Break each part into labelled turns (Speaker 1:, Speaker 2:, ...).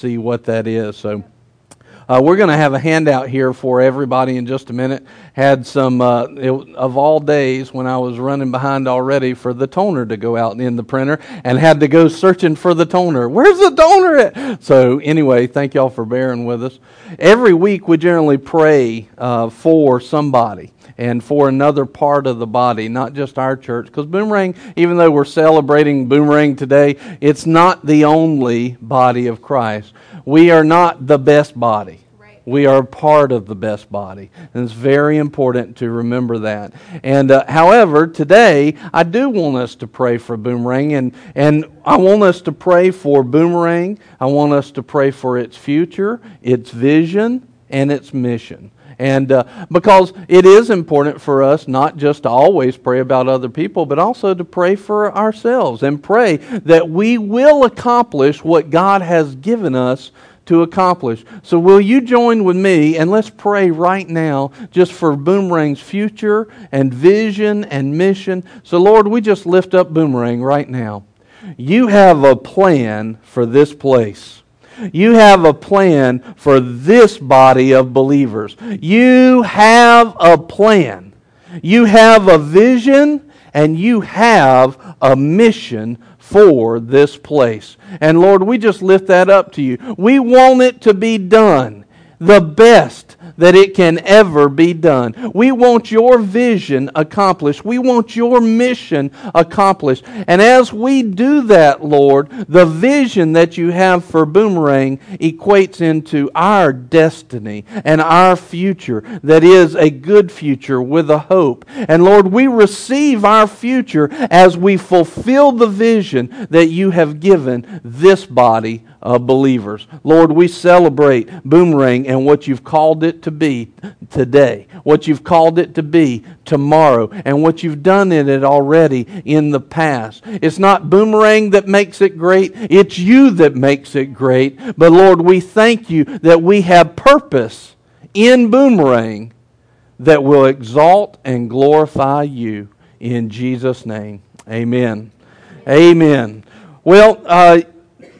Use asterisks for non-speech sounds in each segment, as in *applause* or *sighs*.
Speaker 1: see what that is. So. Uh, we're going to have a handout here for everybody in just a minute. Had some, uh, it, of all days, when I was running behind already for the toner to go out in the printer and had to go searching for the toner. Where's the toner at? So, anyway, thank y'all for bearing with us. Every week we generally pray uh, for somebody and for another part of the body, not just our church. Because Boomerang, even though we're celebrating Boomerang today, it's not the only body of Christ. We are not the best body. We are part of the best body. And it's very important to remember that. And uh, however, today, I do want us to pray for Boomerang. And, and I want us to pray for Boomerang. I want us to pray for its future, its vision, and its mission. And uh, because it is important for us not just to always pray about other people, but also to pray for ourselves and pray that we will accomplish what God has given us to accomplish. So, will you join with me and let's pray right now just for Boomerang's future and vision and mission? So, Lord, we just lift up Boomerang right now. You have a plan for this place. You have a plan for this body of believers. You have a plan. You have a vision and you have a mission for this place. And Lord, we just lift that up to you. We want it to be done the best that it can ever be done. We want your vision accomplished. We want your mission accomplished. And as we do that, Lord, the vision that you have for Boomerang equates into our destiny and our future that is a good future with a hope. And Lord, we receive our future as we fulfill the vision that you have given this body of believers. Lord, we celebrate Boomerang and what you've called it to be today, what you've called it to be tomorrow, and what you've done in it already in the past. It's not Boomerang that makes it great, it's you that makes it great. But Lord, we thank you that we have purpose in Boomerang that will exalt and glorify you in Jesus' name. Amen. Amen. Well, uh,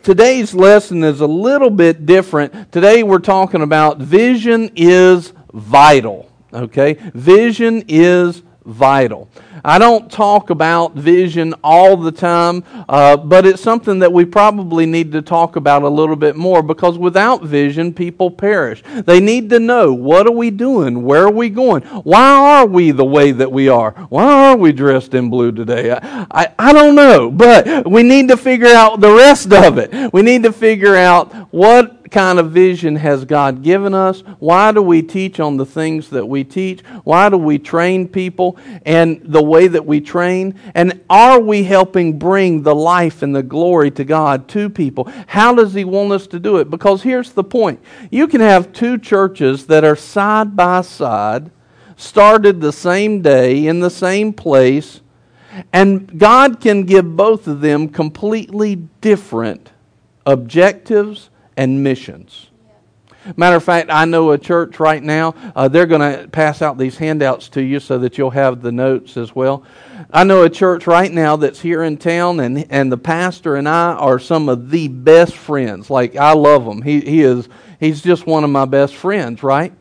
Speaker 1: today's lesson is a little bit different. Today we're talking about vision is vital. Okay? Vision is vital. I don't talk about vision all the time, uh, but it's something that we probably need to talk about a little bit more because without vision, people perish. They need to know what are we doing? Where are we going? Why are we the way that we are? Why are we dressed in blue today? I, I, I don't know, but we need to figure out the rest of it. We need to figure out what kind of vision has God given us? Why do we teach on the things that we teach? Why do we train people and the way that we train? And are we helping bring the life and the glory to God to people? How does He want us to do it? Because here's the point you can have two churches that are side by side, started the same day, in the same place. And God can give both of them completely different objectives and missions. Matter of fact, I know a church right now, uh, they're going to pass out these handouts to you so that you'll have the notes as well. I know a church right now that's here in town, and, and the pastor and I are some of the best friends. Like, I love him. He, he is, he's just one of my best friends, right?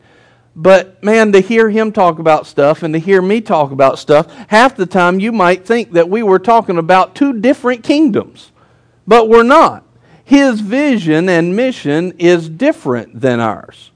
Speaker 1: But man, to hear him talk about stuff and to hear me talk about stuff, half the time you might think that we were talking about two different kingdoms. But we're not. His vision and mission is different than ours.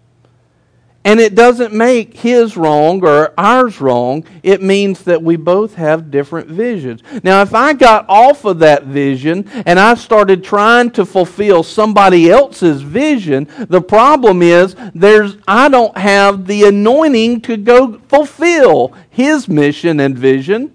Speaker 1: And it doesn't make his wrong or ours wrong. It means that we both have different visions. Now, if I got off of that vision and I started trying to fulfill somebody else's vision, the problem is there's I don't have the anointing to go fulfill his mission and vision.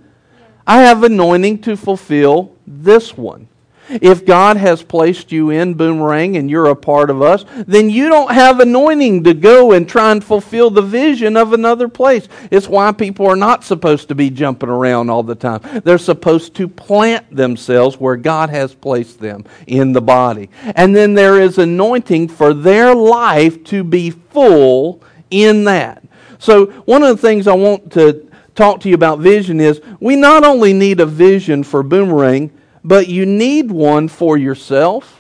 Speaker 1: I have anointing to fulfill this one. If God has placed you in Boomerang and you're a part of us, then you don't have anointing to go and try and fulfill the vision of another place. It's why people are not supposed to be jumping around all the time. They're supposed to plant themselves where God has placed them in the body. And then there is anointing for their life to be full in that. So, one of the things I want to talk to you about vision is we not only need a vision for Boomerang, but you need one for yourself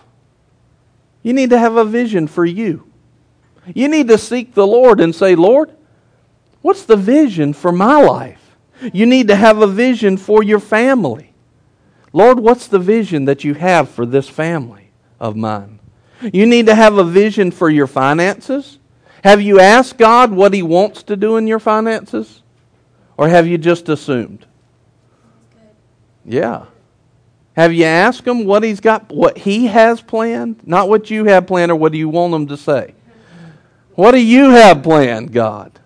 Speaker 1: You need to have a vision for you. You need to seek the Lord and say, Lord, what's the vision for my life? You need to have a vision for your family. Lord, what's the vision that you have for this family of mine? You need to have a vision for your finances. Have you asked God what He wants to do in your finances? Or have you just assumed? Yeah. Have you asked Him what He's got, what He has planned? Not what you have planned or what do you want Him to say. What do you have planned, God,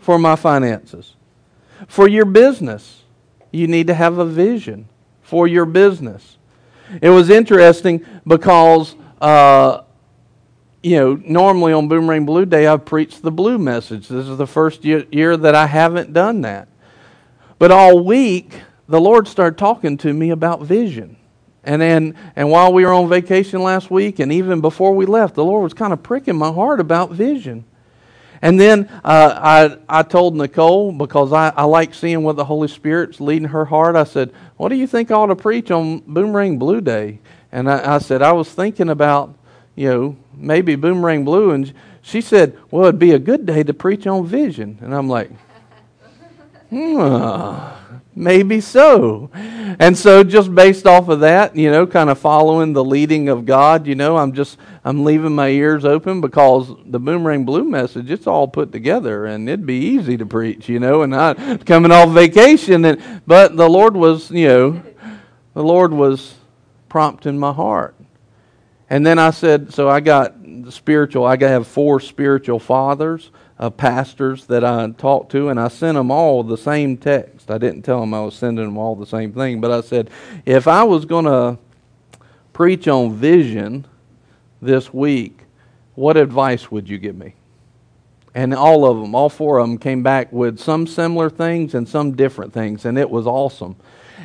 Speaker 1: for my finances? For your business, you need to have a vision for your business. It was interesting because, uh, you know, normally on Boomerang Blue Day, I preach the blue message. This is the first year that I haven't done that. But all week, the Lord started talking to me about vision. And then, and while we were on vacation last week, and even before we left, the Lord was kind of pricking my heart about vision. And then uh, I, I told Nicole, because I, I like seeing what the Holy Spirit's leading her heart, I said, What do you think I ought to preach on Boomerang Blue Day? And I, I said, I was thinking about, you know, maybe Boomerang Blue. And she said, Well, it'd be a good day to preach on vision. And I'm like, *laughs* Hmm. Maybe so. And so just based off of that, you know, kind of following the leading of God, you know, I'm just I'm leaving my ears open because the boomerang blue message, it's all put together and it'd be easy to preach, you know, and not coming off vacation and but the Lord was, you know, the Lord was prompting my heart. And then I said, so I got spiritual, I got have four spiritual fathers uh, pastors that I talked to, and I sent them all the same text. I didn't tell them I was sending them all the same thing, but I said, if I was going to preach on vision this week, what advice would you give me? And all of them, all four of them, came back with some similar things and some different things, and it was awesome.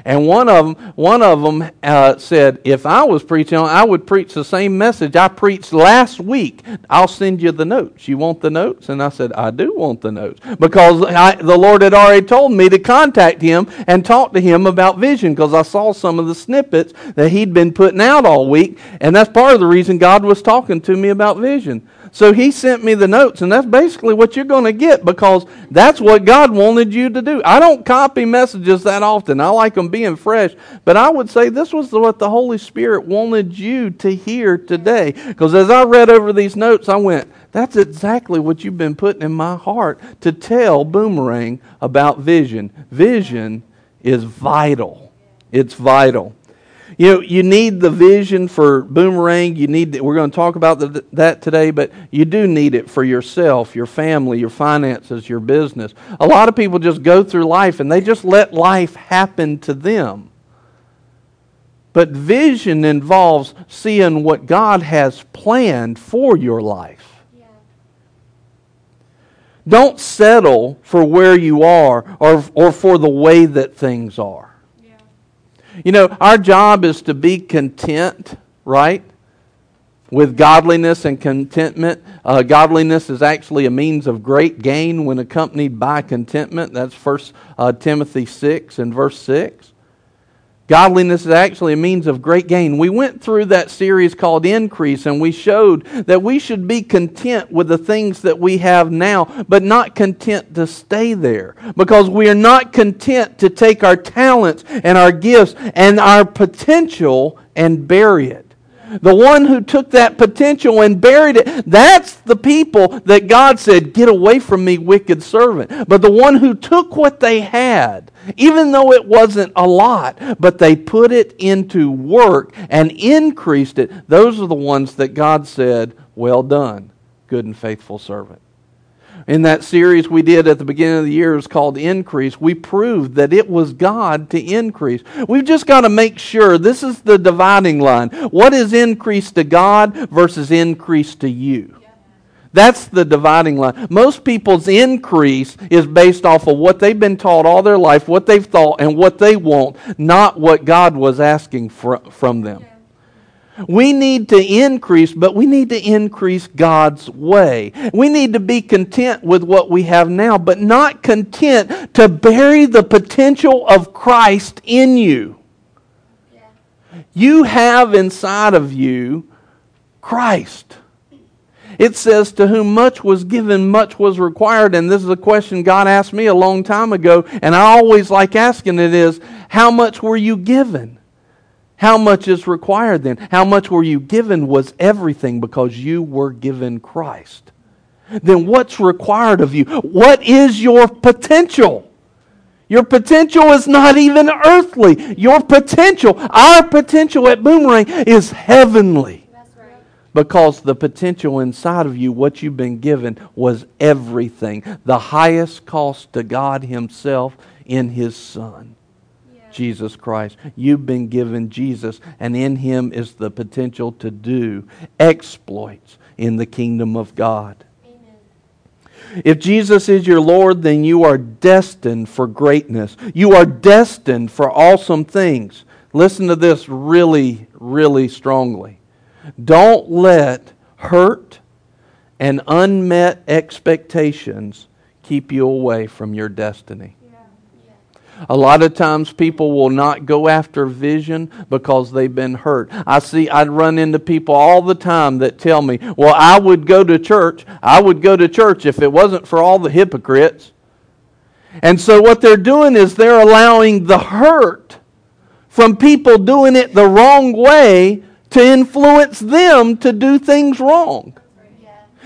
Speaker 1: And one of them, one of them uh, said, if I was preaching, I would preach the same message I preached last week. I'll send you the notes. You want the notes? And I said, I do want the notes because I, the Lord had already told me to contact him and talk to him about vision because I saw some of the snippets that he'd been putting out all week, and that's part of the reason God was talking to me about vision. So he sent me the notes, and that's basically what you're going to get because that's what God wanted you to do. I don't copy messages that often. I like them being fresh, but I would say this was what the Holy Spirit wanted you to hear today. Because as I read over these notes, I went, that's exactly what you've been putting in my heart to tell Boomerang about vision. Vision is vital. It's vital. You know, you need the vision for boomerang. You need. we're going to talk about the, that today, but you do need it for yourself, your family, your finances, your business. A lot of people just go through life and they just let life happen to them. But vision involves seeing what God has planned for your life. Don't settle for where you are or, or for the way that things are. You know, our job is to be content, right? With godliness and contentment. Uh, godliness is actually a means of great gain when accompanied by contentment. That's First uh, Timothy 6 and verse 6. Godliness is actually a means of great gain. We went through that series called Increase, and we showed that we should be content with the things that we have now, but not content to stay there. Because we are not content to take our talents and our gifts and our potential and bury it. The one who took that potential and buried it, that's the people that God said, Get away from me, wicked servant. But the one who took what they had, even though it wasn't a lot, but they put it into work and increased it, those are the ones that God said, Well done, good and faithful servant in that series we did at the beginning of the year is called Increase, we proved that it was God to increase. We've just got to make sure this is the dividing line. What is increase to God versus increase to you? That's the dividing line. Most people's increase is based off of what they've been taught all their life, what they've thought, and what they want, not what God was asking from them. We need to increase, but we need to increase God's way. We need to be content with what we have now, but not content to bury the potential of Christ in you. You have inside of you Christ. It says, To whom much was given, much was required. And this is a question God asked me a long time ago, and I always like asking it is, How much were you given? How much is required then? How much were you given was everything because you were given Christ. Then what's required of you? What is your potential? Your potential is not even earthly. Your potential, our potential at Boomerang, is heavenly because the potential inside of you, what you've been given, was everything. The highest cost to God Himself in His Son. Jesus Christ. You've been given Jesus, and in Him is the potential to do exploits in the kingdom of God. Amen. If Jesus is your Lord, then you are destined for greatness. You are destined for awesome things. Listen to this really, really strongly. Don't let hurt and unmet expectations keep you away from your destiny. A lot of times people will not go after vision because they've been hurt. I see, I run into people all the time that tell me, well, I would go to church. I would go to church if it wasn't for all the hypocrites. And so what they're doing is they're allowing the hurt from people doing it the wrong way to influence them to do things wrong.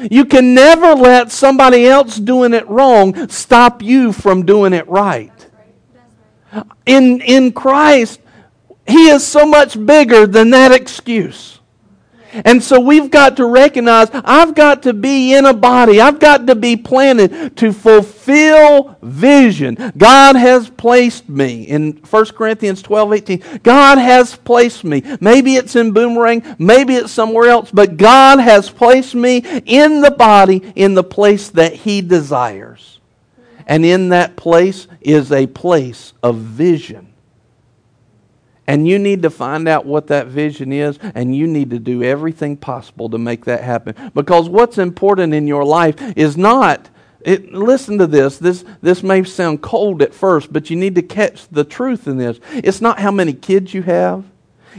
Speaker 1: You can never let somebody else doing it wrong stop you from doing it right. In, in Christ, He is so much bigger than that excuse. And so we've got to recognize I've got to be in a body. I've got to be planted to fulfill vision. God has placed me in 1 Corinthians 12 18. God has placed me. Maybe it's in Boomerang, maybe it's somewhere else, but God has placed me in the body in the place that He desires. And in that place is a place of vision. And you need to find out what that vision is, and you need to do everything possible to make that happen. Because what's important in your life is not, it, listen to this. this. This may sound cold at first, but you need to catch the truth in this. It's not how many kids you have,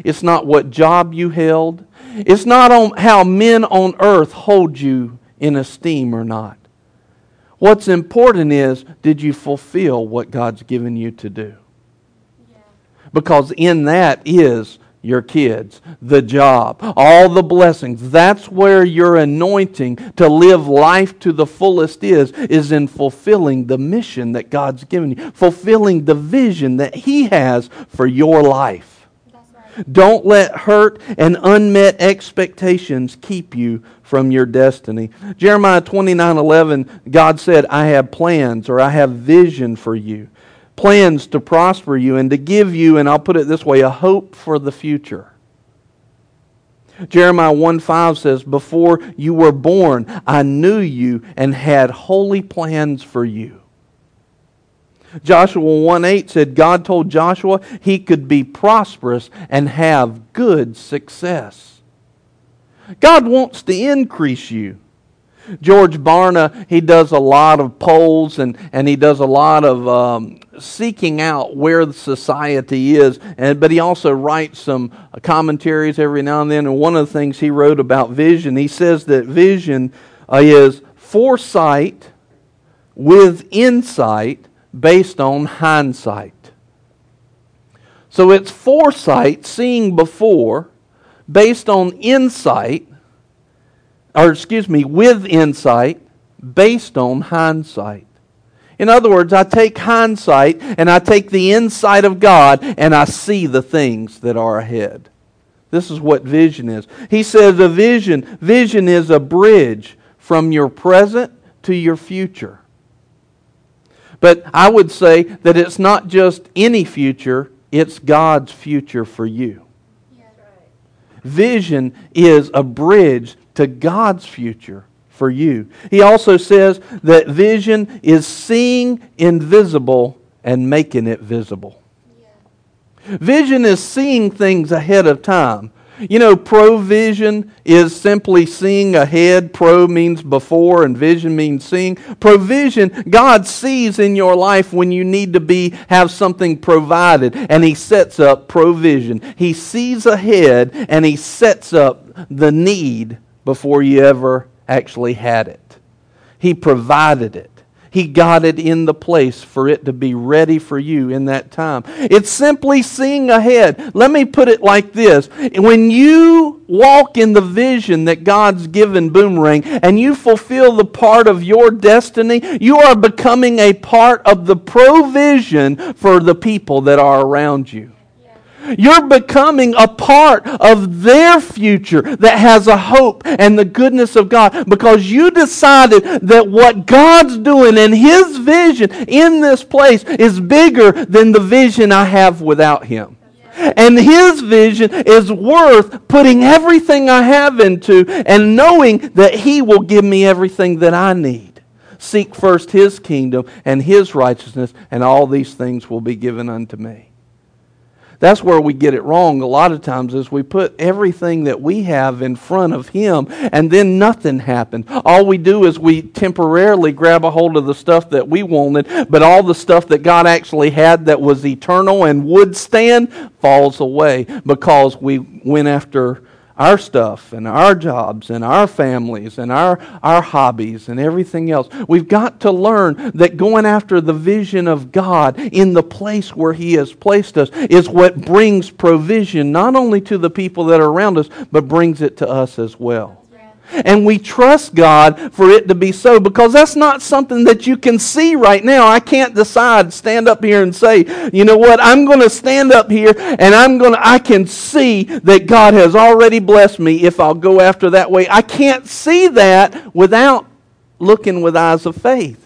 Speaker 1: it's not what job you held, it's not on how men on earth hold you in esteem or not. What's important is, did you fulfill what God's given you to do? because in that is your kids, the job, all the blessings. That's where your anointing to live life to the fullest is, is in fulfilling the mission that God's given you, fulfilling the vision that He has for your life. Don't let hurt and unmet expectations keep you from your destiny. Jeremiah 29 11, God said, I have plans or I have vision for you plans to prosper you and to give you, and I'll put it this way, a hope for the future. Jeremiah 1 5 says, Before you were born, I knew you and had holy plans for you. Joshua 1 8 said, God told Joshua he could be prosperous and have good success. God wants to increase you. George Barna, he does a lot of polls and, and he does a lot of um, seeking out where the society is. And, but he also writes some commentaries every now and then. And one of the things he wrote about vision, he says that vision uh, is foresight with insight based on hindsight. So it's foresight, seeing before, based on insight or excuse me, with insight based on hindsight. In other words, I take hindsight and I take the insight of God and I see the things that are ahead. This is what vision is. He says a vision, vision is a bridge from your present to your future. But I would say that it's not just any future, it's God's future for you. Vision is a bridge to God's future for you. He also says that vision is seeing invisible and making it visible. Vision is seeing things ahead of time. You know, provision is simply seeing ahead. Pro means before, and vision means seeing. Provision, God sees in your life when you need to be have something provided, and He sets up provision. He sees ahead, and He sets up the need before you ever actually had it. He provided it. He got it in the place for it to be ready for you in that time. It's simply seeing ahead. Let me put it like this when you walk in the vision that God's given Boomerang and you fulfill the part of your destiny, you are becoming a part of the provision for the people that are around you. You're becoming a part of their future that has a hope and the goodness of God because you decided that what God's doing and His vision in this place is bigger than the vision I have without Him. And His vision is worth putting everything I have into and knowing that He will give me everything that I need. Seek first His kingdom and His righteousness, and all these things will be given unto me. That's where we get it wrong a lot of times is we put everything that we have in front of him and then nothing happened. All we do is we temporarily grab a hold of the stuff that we wanted, but all the stuff that God actually had that was eternal and would stand falls away because we went after our stuff and our jobs and our families and our, our hobbies and everything else. We've got to learn that going after the vision of God in the place where He has placed us is what brings provision not only to the people that are around us, but brings it to us as well. And we trust God for it to be so because that's not something that you can see right now. I can't decide, stand up here and say, you know what, I'm going to stand up here and I'm going to, I can see that God has already blessed me if I'll go after that way. I can't see that without looking with eyes of faith.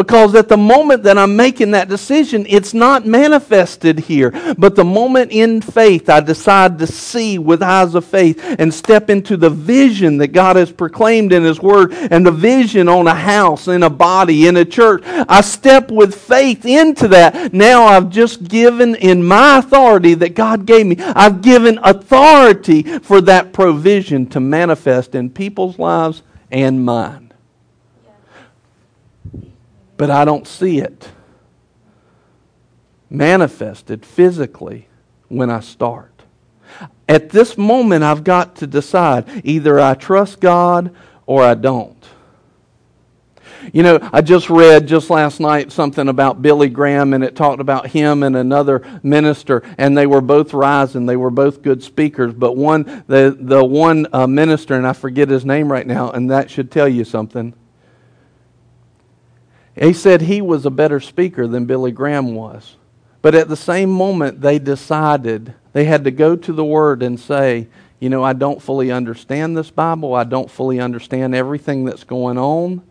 Speaker 1: Because at the moment that I'm making that decision, it's not manifested here. But the moment in faith, I decide to see with eyes of faith and step into the vision that God has proclaimed in His Word and the vision on a house, in a body, in a church. I step with faith into that. Now I've just given in my authority that God gave me, I've given authority for that provision to manifest in people's lives and mine but I don't see it manifested physically when I start. At this moment, I've got to decide either I trust God or I don't. You know, I just read just last night something about Billy Graham, and it talked about him and another minister, and they were both rising. They were both good speakers, but one, the the one uh, minister, and I forget his name right now, and that should tell you something. He said he was a better speaker than Billy Graham was. But at the same moment, they decided they had to go to the Word and say, you know, I don't fully understand this Bible. I don't fully understand everything that's going on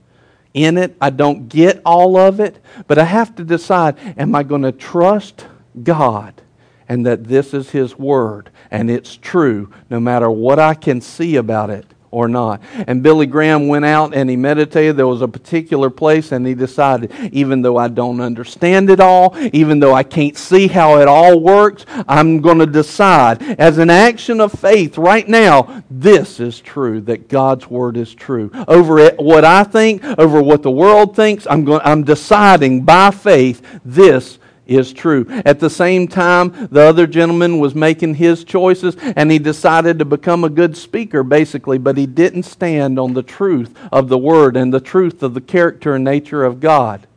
Speaker 1: in it. I don't get all of it. But I have to decide am I going to trust God and that this is His Word and it's true no matter what I can see about it? Or not. And Billy Graham went out and he meditated. There was a particular place, and he decided, even though I don't understand it all, even though I can't see how it all works, I'm going to decide as an action of faith right now, this is true, that God's Word is true. Over what I think, over what the world thinks, I'm, going, I'm deciding by faith, this is true. At the same time, the other gentleman was making his choices and he decided to become a good speaker, basically, but he didn't stand on the truth of the Word and the truth of the character and nature of God.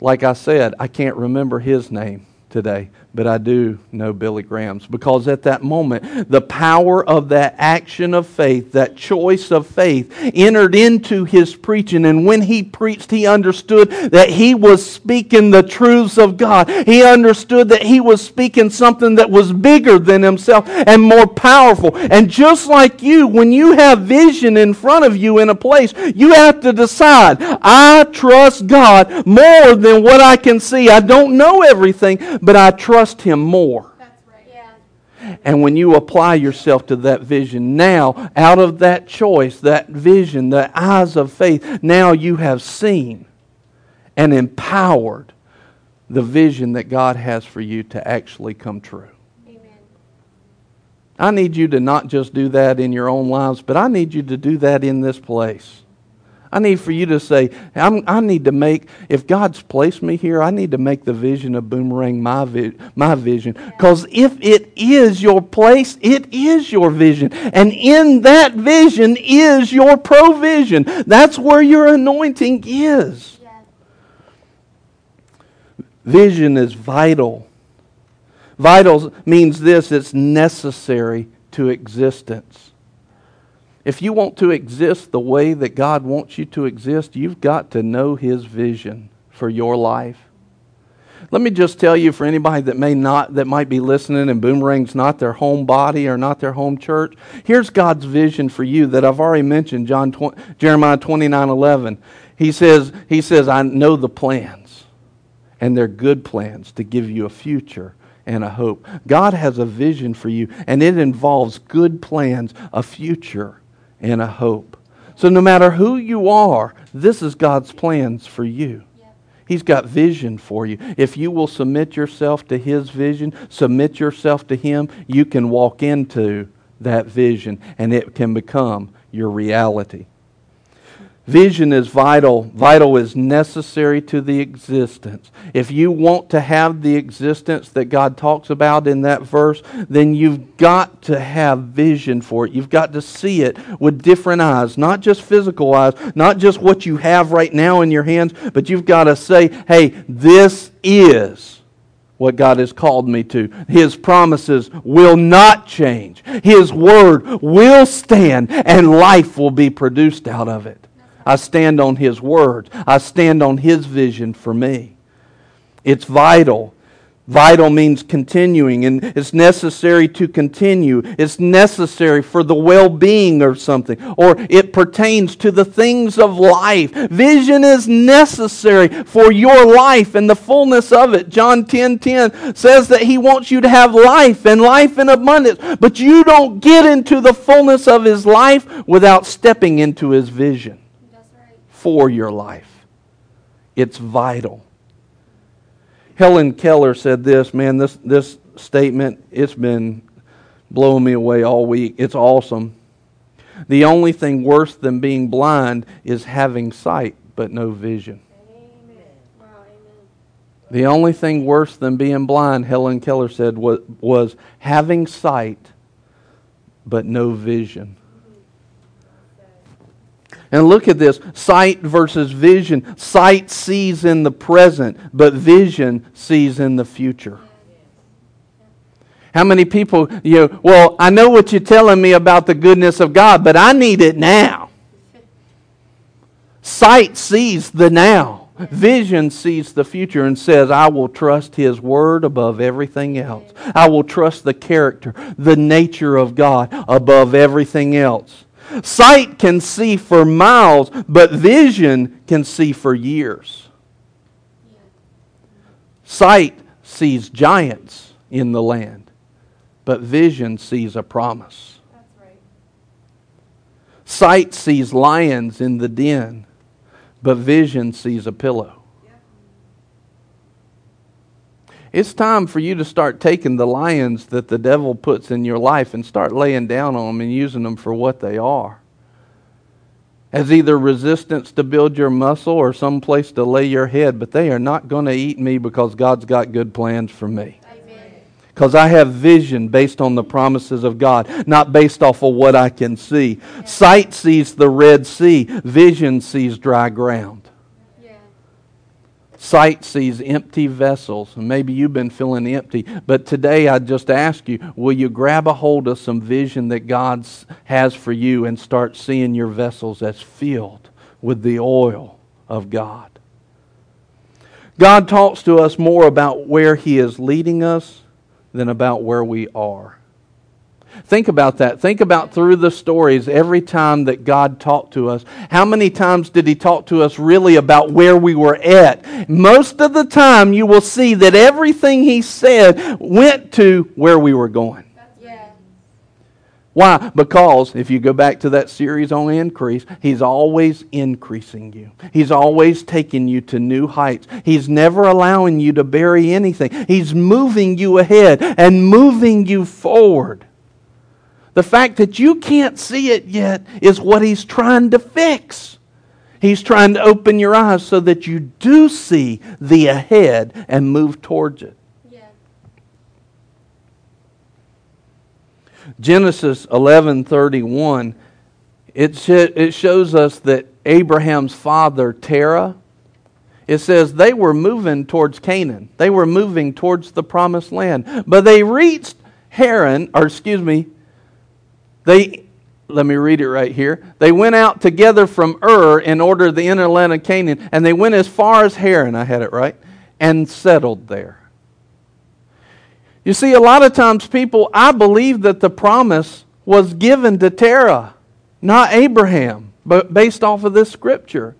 Speaker 1: Like I said, I can't remember his name today, but I do know Billy Graham's because at that moment, the power of that action of faith, that choice of faith, entered into his preaching. And when he preached, he understood that he was speaking the truths of God. He understood that he was speaking something that was bigger than himself and more powerful. And just like you, when you have vision in front of you in a place, you have to decide I trust God more than what I can see. I don't know everything, but I trust trust Him more. And when you apply yourself to that vision, now, out of that choice, that vision, the eyes of faith, now you have seen and empowered the vision that God has for you to actually come true. Amen. I need you to not just do that in your own lives, but I need you to do that in this place. I need for you to say, i need to make, if God's placed me here, I need to make the vision of Boomerang my, vi- my vision. Because if it is your place, it is your vision. And in that vision is your provision. That's where your anointing is. Vision is vital. Vital means this it's necessary to existence. If you want to exist the way that God wants you to exist, you've got to know His vision for your life. Let me just tell you for anybody that may not that might be listening and boomerang's not their home body or not their home church. Here's God's vision for you that I've already mentioned John 20, Jeremiah 29:11. He says he says I know the plans and they're good plans to give you a future and a hope. God has a vision for you and it involves good plans, a future and a hope. So, no matter who you are, this is God's plans for you. He's got vision for you. If you will submit yourself to His vision, submit yourself to Him, you can walk into that vision and it can become your reality. Vision is vital. Vital is necessary to the existence. If you want to have the existence that God talks about in that verse, then you've got to have vision for it. You've got to see it with different eyes, not just physical eyes, not just what you have right now in your hands, but you've got to say, hey, this is what God has called me to. His promises will not change. His word will stand, and life will be produced out of it. I stand on His words. I stand on His vision for me. It's vital. Vital means continuing, and it's necessary to continue. It's necessary for the well being of something, or it pertains to the things of life. Vision is necessary for your life and the fullness of it. John 10 10 says that He wants you to have life and life in abundance, but you don't get into the fullness of His life without stepping into His vision for your life. It's vital. Helen Keller said this, man, this, this statement, it's been blowing me away all week. It's awesome. The only thing worse than being blind is having sight but no vision. The only thing worse than being blind, Helen Keller said, was, was having sight but no vision. And look at this sight versus vision. Sight sees in the present, but vision sees in the future. How many people, you know, well, I know what you're telling me about the goodness of God, but I need it now. Sight sees the now. Vision sees the future and says, I will trust His Word above everything else. I will trust the character, the nature of God above everything else. Sight can see for miles, but vision can see for years. Sight sees giants in the land, but vision sees a promise. Sight sees lions in the den, but vision sees a pillow. It's time for you to start taking the lions that the devil puts in your life and start laying down on them and using them for what they are. As either resistance to build your muscle or some place to lay your head, but they are not going to eat me because God's got good plans for me. Because I have vision based on the promises of God, not based off of what I can see. Sight sees the Red Sea, vision sees dry ground. Sight sees empty vessels. Maybe you've been feeling empty, but today I just ask you will you grab a hold of some vision that God has for you and start seeing your vessels as filled with the oil of God? God talks to us more about where He is leading us than about where we are. Think about that. Think about through the stories every time that God talked to us. How many times did He talk to us really about where we were at? Most of the time, you will see that everything He said went to where we were going. Why? Because if you go back to that series on increase, He's always increasing you. He's always taking you to new heights. He's never allowing you to bury anything. He's moving you ahead and moving you forward. The fact that you can't see it yet is what he's trying to fix. He's trying to open your eyes so that you do see the ahead and move towards it. Yeah. Genesis 11:31 it, sh- it shows us that Abraham's father Terah it says they were moving towards Canaan. They were moving towards the promised land. But they reached Haran, or excuse me, they let me read it right here. They went out together from Ur in order the inner land of Canaan, and they went as far as Haran, I had it right, and settled there. You see, a lot of times people, I believe that the promise was given to Terah, not Abraham, but based off of this scripture.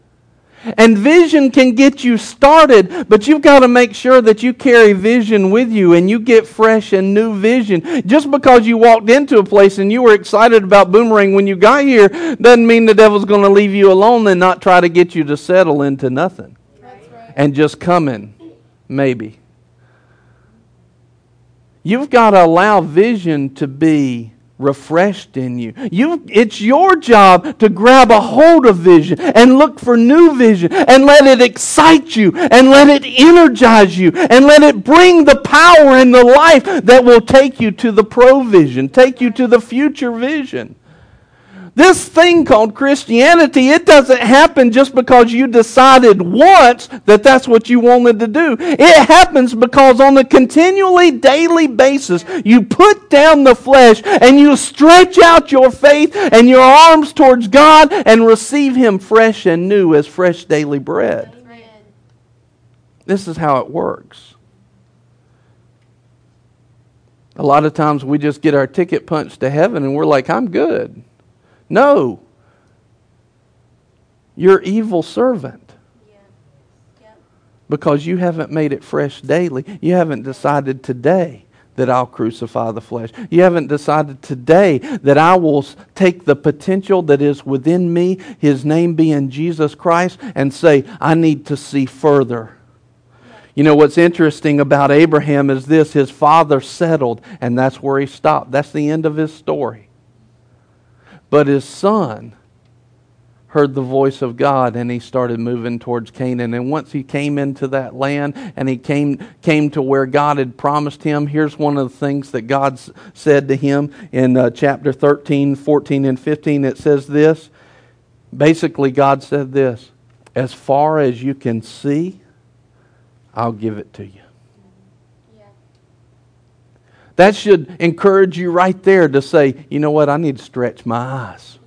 Speaker 1: And vision can get you started, but you've got to make sure that you carry vision with you and you get fresh and new vision. Just because you walked into a place and you were excited about boomerang when you got here doesn't mean the devil's going to leave you alone and not try to get you to settle into nothing. Right. And just come in, maybe. You've got to allow vision to be refreshed in you. you. It's your job to grab a hold of vision and look for new vision and let it excite you and let it energize you and let it bring the power and the life that will take you to the provision, take you to the future vision. This thing called Christianity, it doesn't happen just because you decided once that that's what you wanted to do. It happens because on a continually daily basis, you put down the flesh and you stretch out your faith and your arms towards God and receive Him fresh and new as fresh daily bread. This is how it works. A lot of times we just get our ticket punched to heaven and we're like, I'm good. No. You're evil servant. Because you haven't made it fresh daily. You haven't decided today that I'll crucify the flesh. You haven't decided today that I will take the potential that is within me, his name being Jesus Christ, and say, I need to see further. You know what's interesting about Abraham is this his father settled, and that's where he stopped. That's the end of his story. But his son heard the voice of God and he started moving towards Canaan. And once he came into that land and he came, came to where God had promised him, here's one of the things that God said to him in uh, chapter 13, 14, and 15. It says this. Basically, God said this As far as you can see, I'll give it to you. That should encourage you right there to say, you know what, I need to stretch my eyes.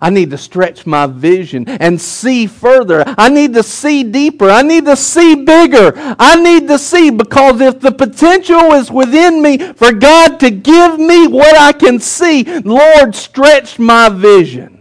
Speaker 1: I need to stretch my vision and see further. I need to see deeper. I need to see bigger. I need to see because if the potential is within me for God to give me what I can see, Lord, stretch my vision.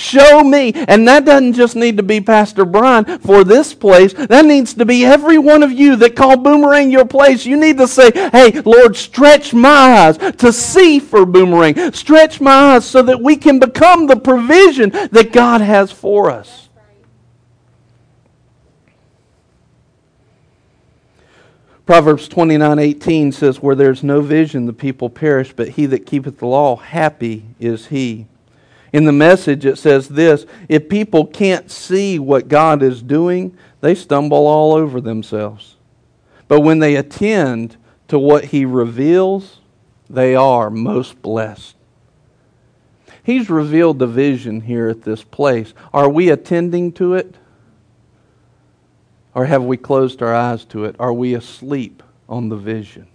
Speaker 1: Show me. And that doesn't just need to be Pastor Brian for this place. That needs to be every one of you that call Boomerang your place. You need to say, hey, Lord, stretch my eyes to see for Boomerang. Stretch my eyes so that we can become the provision that God has for us. Proverbs 29:18 says where there's no vision the people perish but he that keepeth the law happy is he. In the message, it says this if people can't see what God is doing, they stumble all over themselves. But when they attend to what He reveals, they are most blessed. He's revealed the vision here at this place. Are we attending to it? Or have we closed our eyes to it? Are we asleep on the vision,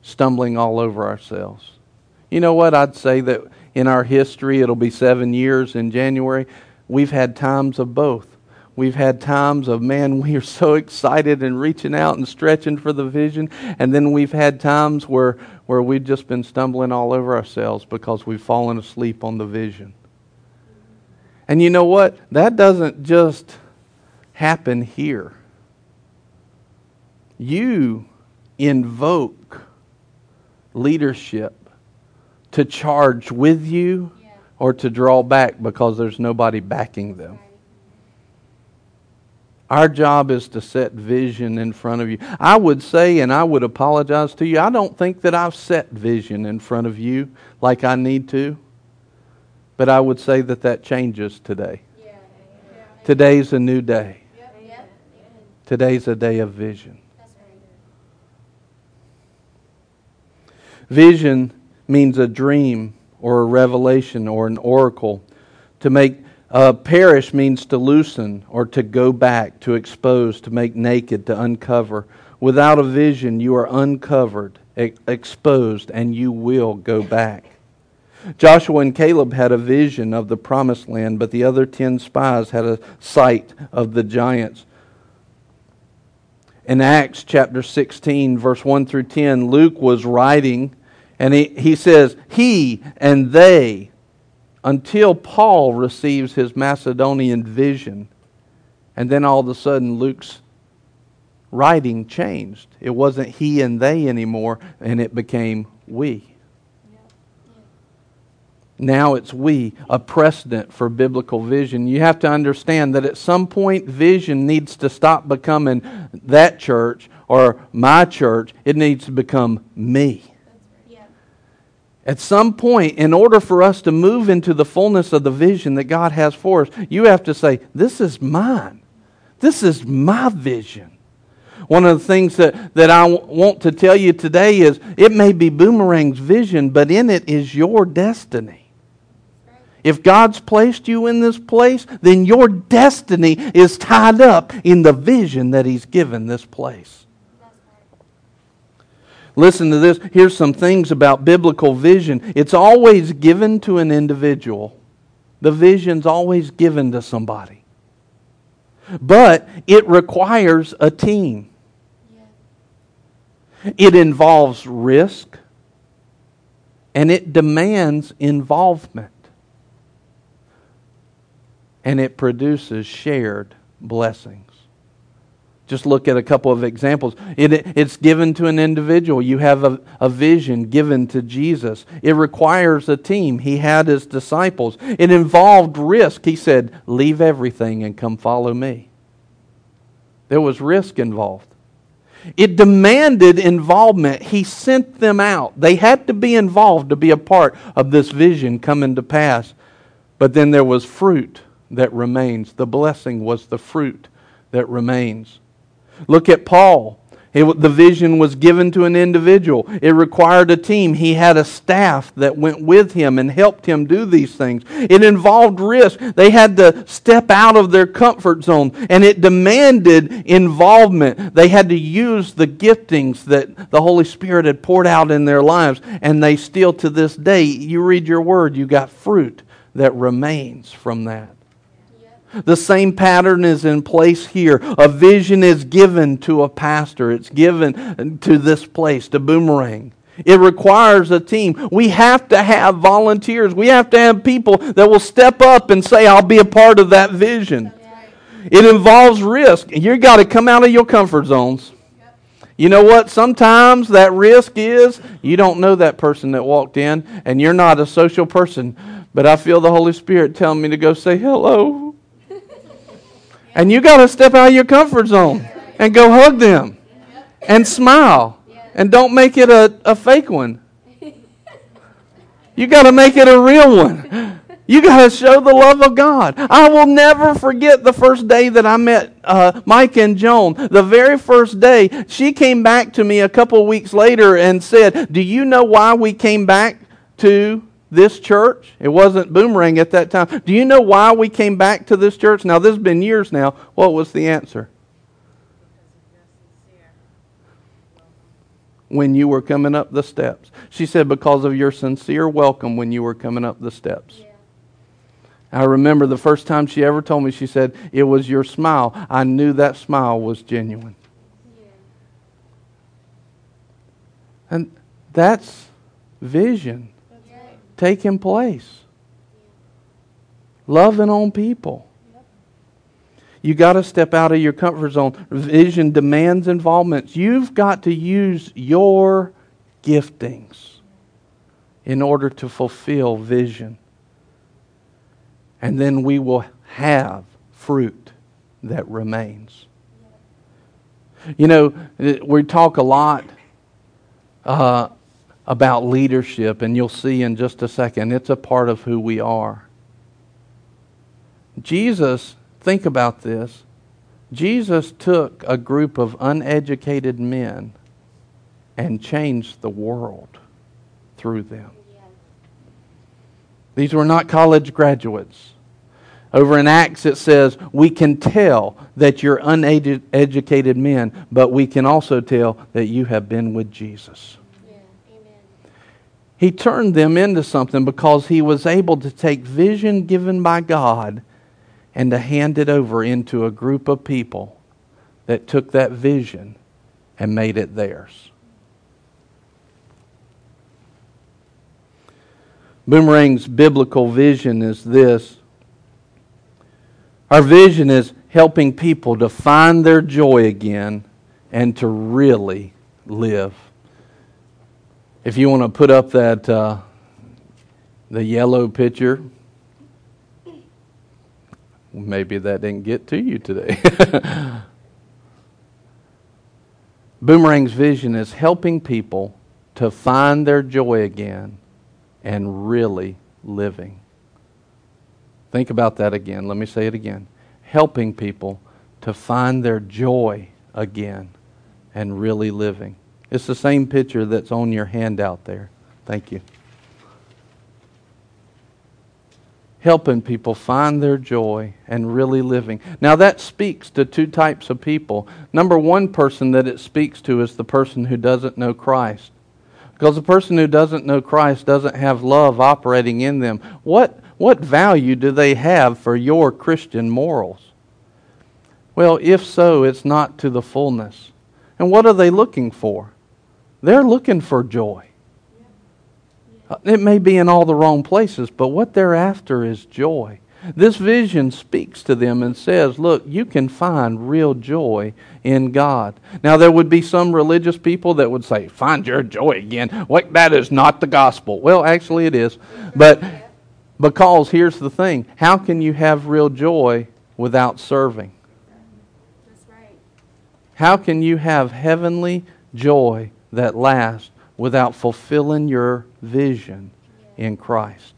Speaker 1: stumbling all over ourselves? You know what? I'd say that in our history, it'll be seven years in January, we've had times of both. We've had times of, man, *laughs* we are so excited and reaching out and stretching for the vision. And then we've had times where, where we've just been stumbling all over ourselves because we've fallen asleep on the vision. And you know what? That doesn't just happen here. You invoke leadership to charge with you or to draw back because there's nobody backing them. Our job is to set vision in front of you. I would say, and I would apologize to you, I don't think that I've set vision in front of you like I need to. But I would say that that changes today. Today's a new day. Today's a day of vision. Vision means a dream or a revelation or an oracle. To make uh, perish means to loosen or to go back, to expose, to make naked, to uncover. Without a vision, you are uncovered, exposed, and you will go back. Joshua and Caleb had a vision of the promised land, but the other ten spies had a sight of the giants. In Acts chapter 16, verse 1 through 10, Luke was writing, and he, he says, He and they until Paul receives his Macedonian vision. And then all of a sudden, Luke's writing changed. It wasn't he and they anymore, and it became we. Now it's we, a precedent for biblical vision. You have to understand that at some point, vision needs to stop becoming that church or my church. It needs to become me. At some point, in order for us to move into the fullness of the vision that God has for us, you have to say, This is mine. This is my vision. One of the things that, that I w- want to tell you today is it may be Boomerang's vision, but in it is your destiny. If God's placed you in this place, then your destiny is tied up in the vision that He's given this place. Listen to this. Here's some things about biblical vision it's always given to an individual, the vision's always given to somebody. But it requires a team. It involves risk and it demands involvement. And it produces shared blessings. Just look at a couple of examples. It, it's given to an individual. You have a, a vision given to Jesus. It requires a team. He had his disciples. It involved risk. He said, Leave everything and come follow me. There was risk involved. It demanded involvement. He sent them out. They had to be involved to be a part of this vision coming to pass. But then there was fruit that remains. The blessing was the fruit that remains. Look at Paul. It, the vision was given to an individual. It required a team. He had a staff that went with him and helped him do these things. It involved risk. They had to step out of their comfort zone, and it demanded involvement. They had to use the giftings that the Holy Spirit had poured out in their lives, and they still, to this day, you read your word, you got fruit that remains from that. The same pattern is in place here. A vision is given to a pastor, it's given to this place, to Boomerang. It requires a team. We have to have volunteers. We have to have people that will step up and say, I'll be a part of that vision. It involves risk. You've got to come out of your comfort zones. You know what? Sometimes that risk is you don't know that person that walked in and you're not a social person. But I feel the Holy Spirit telling me to go say hello. And you got to step out of your comfort zone and go hug them and smile. And don't make it a, a fake one. You got to make it a real one. You got to show the love of God. I will never forget the first day that I met uh, Mike and Joan. The very first day, she came back to me a couple weeks later and said, Do you know why we came back to this church. It wasn't Boomerang at that time. Do you know why we came back to this church? Now, this has been years now. What was the answer? When you were coming up the steps. She said, because of your sincere welcome when you were coming up the steps. Yeah. I remember the first time she ever told me, she said, It was your smile. I knew that smile was genuine. Yeah. And that's vision taking place. Loving on people. You got to step out of your comfort zone. Vision demands involvement. You've got to use your giftings in order to fulfill vision. And then we will have fruit that remains. You know, we talk a lot uh, about leadership, and you'll see in just a second, it's a part of who we are. Jesus, think about this. Jesus took a group of uneducated men and changed the world through them. These were not college graduates. Over in Acts, it says, We can tell that you're uneducated men, but we can also tell that you have been with Jesus. He turned them into something because he was able to take vision given by God and to hand it over into a group of people that took that vision and made it theirs. Boomerang's biblical vision is this our vision is helping people to find their joy again and to really live. If you want to put up that uh, the yellow picture, maybe that didn't get to you today. *laughs* Boomerang's vision is helping people to find their joy again and really living. Think about that again. Let me say it again. Helping people to find their joy again and really living. It's the same picture that's on your handout there. Thank you. Helping people find their joy and really living. Now, that speaks to two types of people. Number one person that it speaks to is the person who doesn't know Christ. Because the person who doesn't know Christ doesn't have love operating in them. What, what value do they have for your Christian morals? Well, if so, it's not to the fullness. And what are they looking for? They're looking for joy. It may be in all the wrong places, but what they're after is joy. This vision speaks to them and says, Look, you can find real joy in God. Now, there would be some religious people that would say, Find your joy again. What, that is not the gospel. Well, actually, it is. But because here's the thing how can you have real joy without serving? How can you have heavenly joy that lasts without fulfilling your vision in Christ?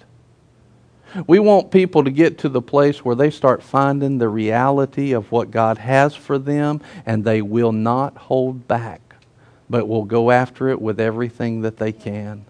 Speaker 1: We want people to get to the place where they start finding the reality of what God has for them and they will not hold back, but will go after it with everything that they can.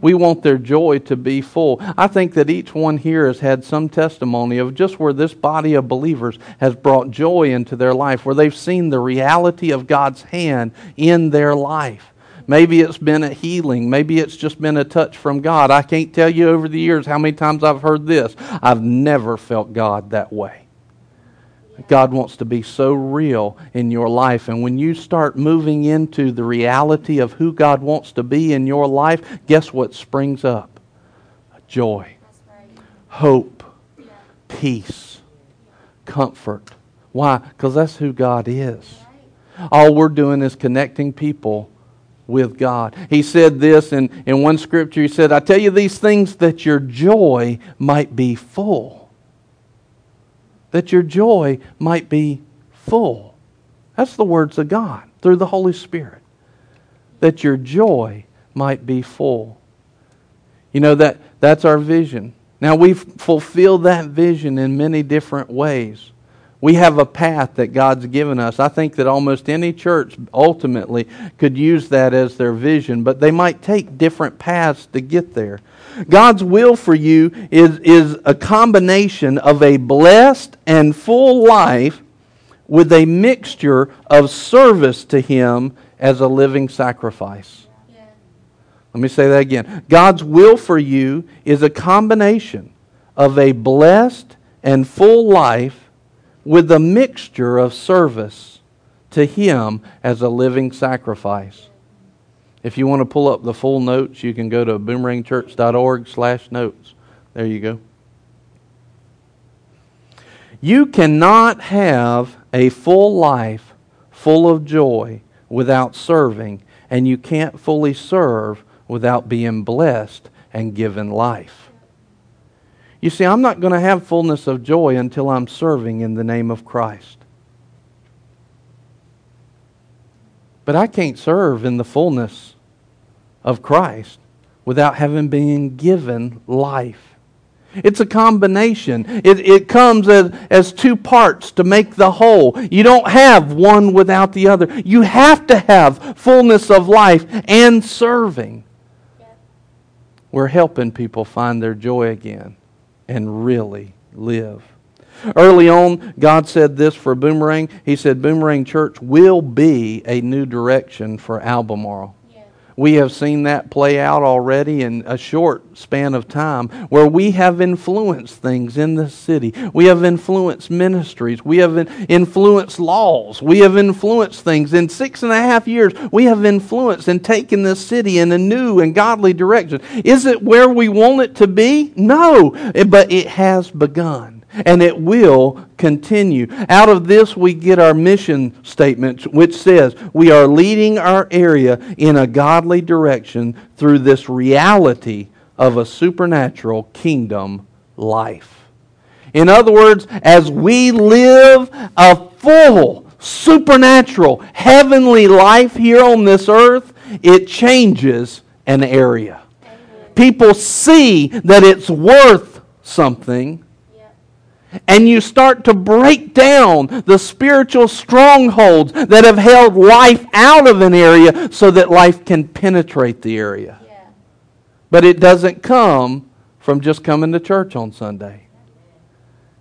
Speaker 1: We want their joy to be full. I think that each one here has had some testimony of just where this body of believers has brought joy into their life, where they've seen the reality of God's hand in their life. Maybe it's been a healing. Maybe it's just been a touch from God. I can't tell you over the years how many times I've heard this. I've never felt God that way. God wants to be so real in your life. And when you start moving into the reality of who God wants to be in your life, guess what springs up? Joy, hope, peace, comfort. Why? Because that's who God is. All we're doing is connecting people with God. He said this in, in one scripture. He said, I tell you these things that your joy might be full. That your joy might be full. That's the words of God through the Holy Spirit. That your joy might be full. You know, that, that's our vision. Now, we've fulfilled that vision in many different ways. We have a path that God's given us. I think that almost any church ultimately could use that as their vision, but they might take different paths to get there. God's will for you is, is a combination of a blessed and full life with a mixture of service to Him as a living sacrifice. Yeah. Let me say that again. God's will for you is a combination of a blessed and full life with a mixture of service to Him as a living sacrifice. If you want to pull up the full notes, you can go to boomerangchurch.org slash notes. There you go. You cannot have a full life full of joy without serving, and you can't fully serve without being blessed and given life. You see, I'm not going to have fullness of joy until I'm serving in the name of Christ. But I can't serve in the fullness of Christ without having been given life. It's a combination. It, it comes as, as two parts to make the whole. You don't have one without the other. You have to have fullness of life and serving. We're helping people find their joy again and really live. Early on, God said this for Boomerang. He said, Boomerang Church will be a new direction for Albemarle. We have seen that play out already in a short span of time where we have influenced things in the city. We have influenced ministries. We have influenced laws. We have influenced things. In six and a half years, we have influenced and taken this city in a new and godly direction. Is it where we want it to be? No, but it has begun and it will continue. Out of this, we get our mission statement, which says we are leading our area in a godly direction through this reality of a supernatural kingdom life. In other words, as we live a full, supernatural, heavenly life here on this earth, it changes an area. People see that it's worth something and you start to break down the spiritual strongholds that have held life out of an area so that life can penetrate the area. Yeah. But it doesn't come from just coming to church on Sunday,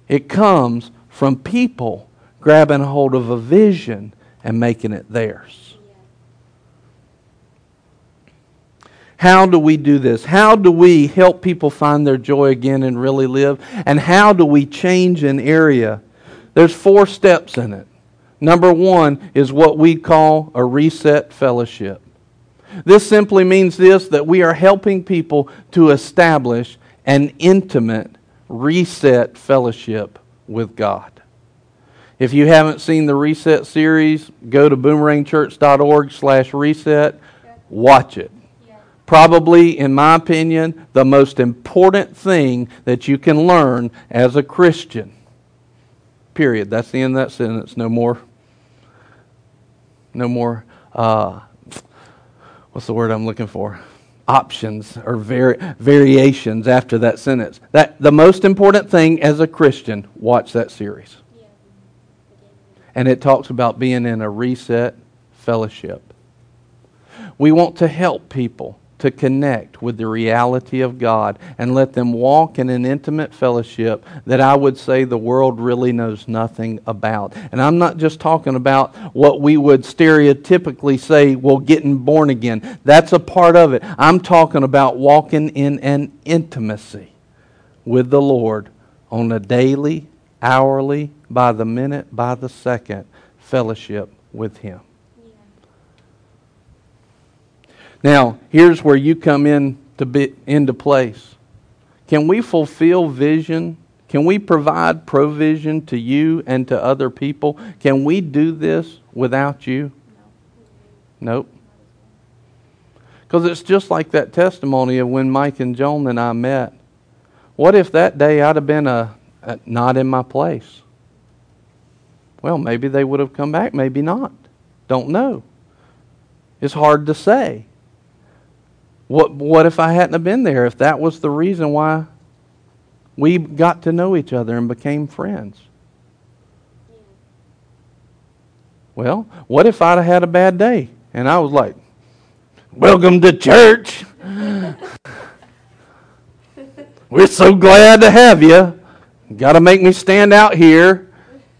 Speaker 1: it comes from people grabbing hold of a vision and making it theirs. How do we do this? How do we help people find their joy again and really live? And how do we change an area? There's four steps in it. Number one is what we call a reset fellowship. This simply means this that we are helping people to establish an intimate reset fellowship with God. If you haven't seen the reset series, go to boomerangchurch.org slash reset. Watch it probably, in my opinion, the most important thing that you can learn as a Christian. Period. That's the end of that sentence. No more. No more. Uh, what's the word I'm looking for? Options or vari- variations after that sentence. That the most important thing as a Christian. Watch that series. And it talks about being in a reset fellowship. We want to help people to connect with the reality of God and let them walk in an intimate fellowship that I would say the world really knows nothing about. And I'm not just talking about what we would stereotypically say, well, getting born again. That's a part of it. I'm talking about walking in an intimacy with the Lord on a daily, hourly, by the minute, by the second fellowship with Him. Now, here's where you come in to be, into place. Can we fulfill vision? Can we provide provision to you and to other people? Can we do this without you? Nope. Because it's just like that testimony of when Mike and Joan and I met. What if that day I'd have been a, a not in my place? Well, maybe they would have come back, maybe not. Don't know. It's hard to say. What, what if I hadn't have been there? If that was the reason why we got to know each other and became friends? Well, what if I'd have had a bad day and I was like, Welcome to church. We're so glad to have you. Got to make me stand out here.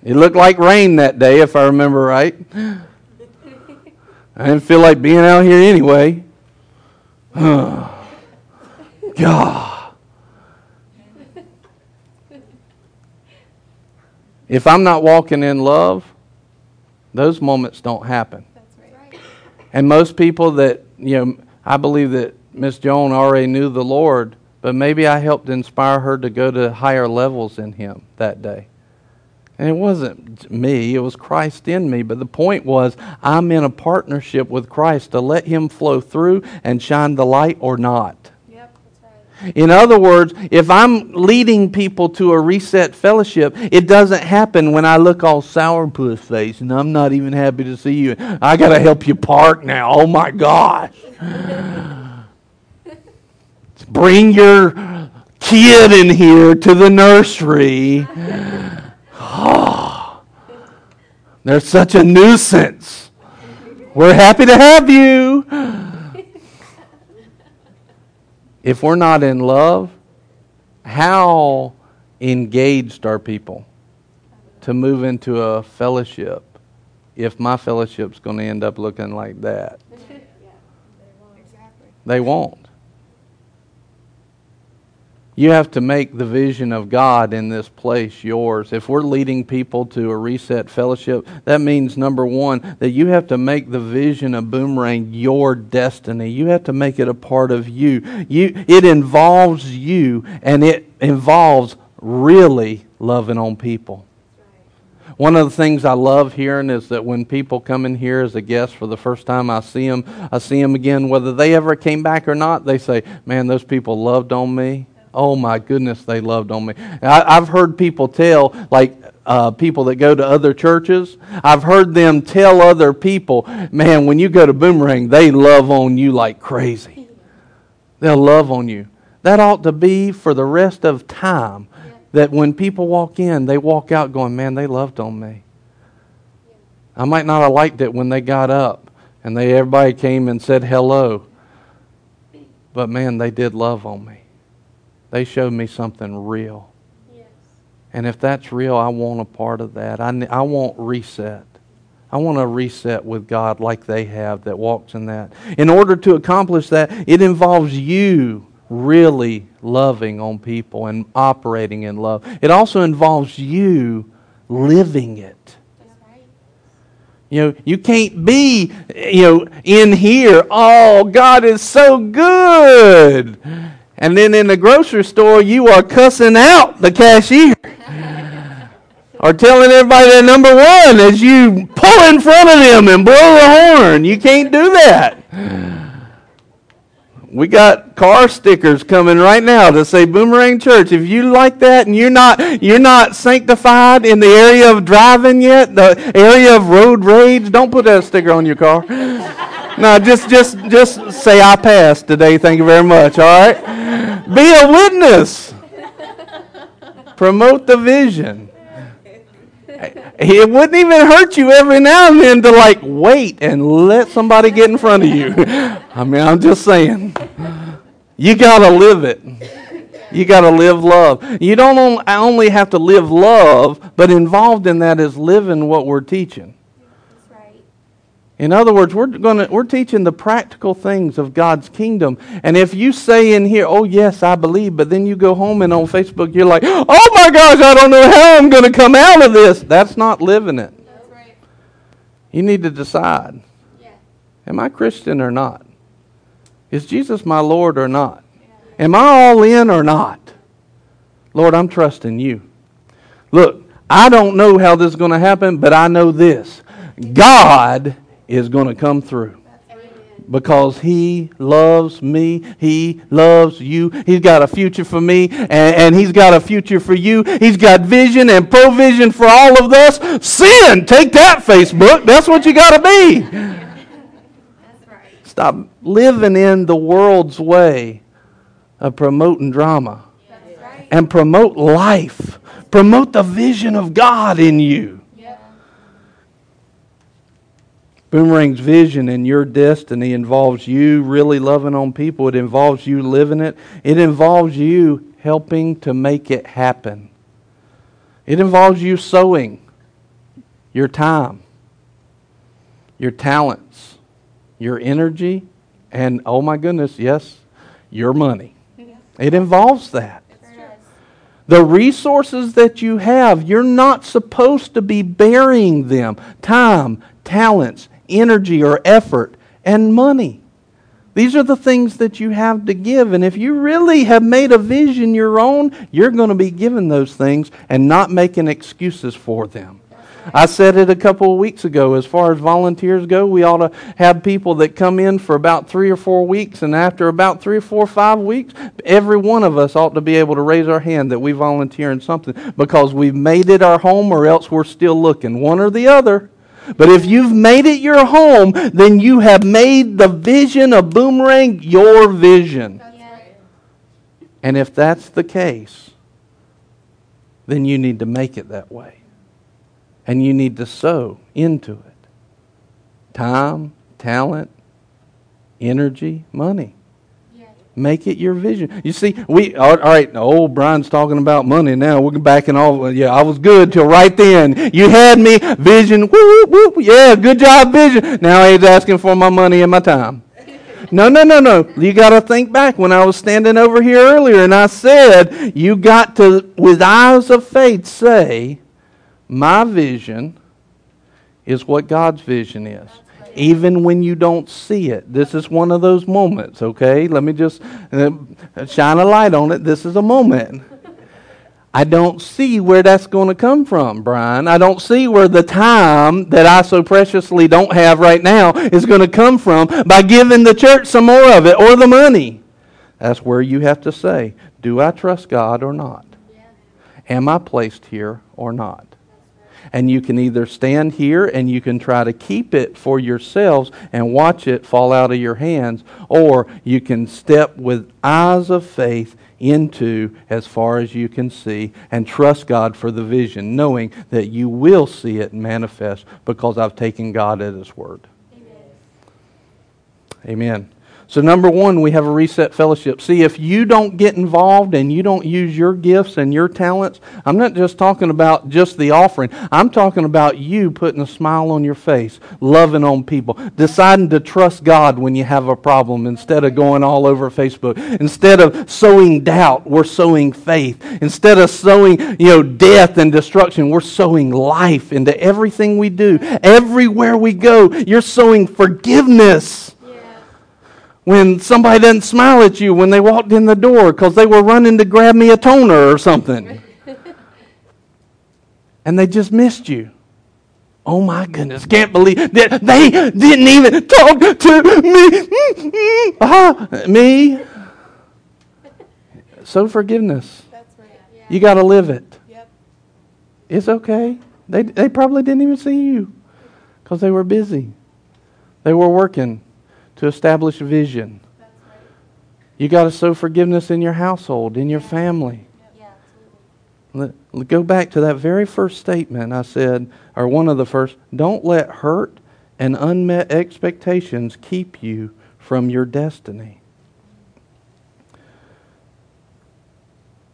Speaker 1: It looked like rain that day, if I remember right. I didn't feel like being out here anyway. God. If I'm not walking in love, those moments don't happen. Right. And most people that, you know, I believe that Miss Joan already knew the Lord, but maybe I helped inspire her to go to higher levels in Him that day. And it wasn't me, it was Christ in me. But the point was, I'm in a partnership with Christ to let Him flow through and shine the light or not. Yep, that's right. In other words, if I'm leading people to a reset fellowship, it doesn't happen when I look all sourpuss face and I'm not even happy to see you. I got to help you park now. Oh my gosh. *laughs* Bring your kid in here to the nursery. *laughs* *sighs* Oh, they're such a nuisance. We're happy to have you. *laughs* If we're not in love, how engaged are people to move into a fellowship if my fellowship's going to end up looking like that? *laughs* They won't. You have to make the vision of God in this place yours. If we're leading people to a reset fellowship, that means number one, that you have to make the vision of Boomerang your destiny. You have to make it a part of you. you it involves you, and it involves really loving on people. One of the things I love hearing is that when people come in here as a guest for the first time, I see them, I see them again, whether they ever came back or not, they say, Man, those people loved on me. Oh my goodness, they loved on me. I, have heard people tell, like uh, people that go to other churches, I've heard them tell other people, man, when you go to Boomerang, they love on you like crazy. They'll love on you. That ought to be for the rest of time. That when people walk in, they walk out going, man, they loved on me. I might not have liked it when they got up and they everybody came and said hello. But man, they did love on me. They showed me something real. Yes. And if that's real, I want a part of that. I, I want reset. I want to reset with God like they have that walks in that. In order to accomplish that, it involves you really loving on people and operating in love. It also involves you living it. You know, you can't be, you know, in here, oh, God is so good. And then in the grocery store, you are cussing out the cashier. *laughs* or telling everybody they're number one as you pull in front of them and blow the horn. You can't do that. *laughs* We got car stickers coming right now that say Boomerang Church. If you like that and you're not you're not sanctified in the area of driving yet, the area of road rage, don't put that sticker on your car. *laughs* no, just just just say I passed today. Thank you very much. All right. Be a witness. Promote the vision. It wouldn't even hurt you every now and then to like wait and let somebody get in front of you. I mean, I'm just saying. You got to live it. You got to live love. You don't only have to live love, but involved in that is living what we're teaching. In other words, we're to we're teaching the practical things of God's kingdom. And if you say in here, "Oh yes, I believe," but then you go home and on Facebook you're like, "Oh my gosh, I don't know how I'm going to come out of this." That's not living it. That's right. You need to decide. Yeah. Am I Christian or not? Is Jesus my Lord or not? Yeah. Am I all in or not? Lord, I'm trusting you. Look, I don't know how this is going to happen, but I know this. God is going to come through because he loves me. He loves you. He's got a future for me, and, and, he's got a future for you. He's got vision and provision for all of us. Sin, take that, Facebook. That's what you got to be. *laughs* Stop living in the world's way of promoting drama and promote life. Promote the vision of God in you. Boomerang's vision and your destiny involves you really loving on people. It involves you living it. It involves you helping to make it happen. It involves you sowing your time, your talents, your energy, and oh my goodness, yes, your money. It involves that. The resources that you have, you're not supposed to be burying them. Time, talents, energy or effort and money. These are the things that you have to give. And if you really have made a vision your own, you're going to be given those things and not making excuses for them. I said it a couple of weeks ago. As far as volunteers go, we ought to have people that come in for about three or four weeks, and after about three or four or five weeks, every one of us ought to be able to raise our hand that we volunteer in something because we've made it our home or else we're still looking. One or the other. But if you've made it your home, then you have made the vision of Boomerang your vision. And if that's the case, then you need to make it that way. And you need to sow into it time, talent, energy, money. Make it your vision. You see, we all right. Old Brian's talking about money now. We're back in all. Yeah, I was good till right then. You had me vision. Woo, woo, woo. Yeah, good job, vision. Now he's asking for my money and my time. No, no, no, no. You got to think back when I was standing over here earlier and I said, you got to, with eyes of faith, say, my vision is what God's vision is. Even when you don't see it. This is one of those moments, okay? Let me just uh, shine a light on it. This is a moment. I don't see where that's going to come from, Brian. I don't see where the time that I so preciously don't have right now is going to come from by giving the church some more of it or the money. That's where you have to say, do I trust God or not? Am I placed here or not? And you can either stand here and you can try to keep it for yourselves and watch it fall out of your hands, or you can step with eyes of faith into as far as you can see and trust God for the vision, knowing that you will see it manifest because I've taken God at His word. Amen. Amen. So, number one, we have a reset fellowship. See, if you don't get involved and you don't use your gifts and your talents, I'm not just talking about just the offering. I'm talking about you putting a smile on your face, loving on people, deciding to trust God when you have a problem instead of going all over Facebook. Instead of sowing doubt, we're sowing faith. Instead of sowing, you know, death and destruction, we're sowing life into everything we do. Everywhere we go, you're sowing forgiveness when somebody doesn't smile at you when they walked in the door because they were running to grab me a toner or something. *laughs* and they just missed you. Oh my goodness, can't believe that they didn't even talk to me. *laughs* Ah, me. *laughs* So forgiveness. Right. Yeah. You got to live it. Yep. It's okay. They, they probably didn't even see you because they were busy. They were working to establish vision. You got to sow forgiveness in your household, in your family. Let, go back to that very first statement I said, or one of the first. Don't let hurt and unmet expectations keep you from your destiny.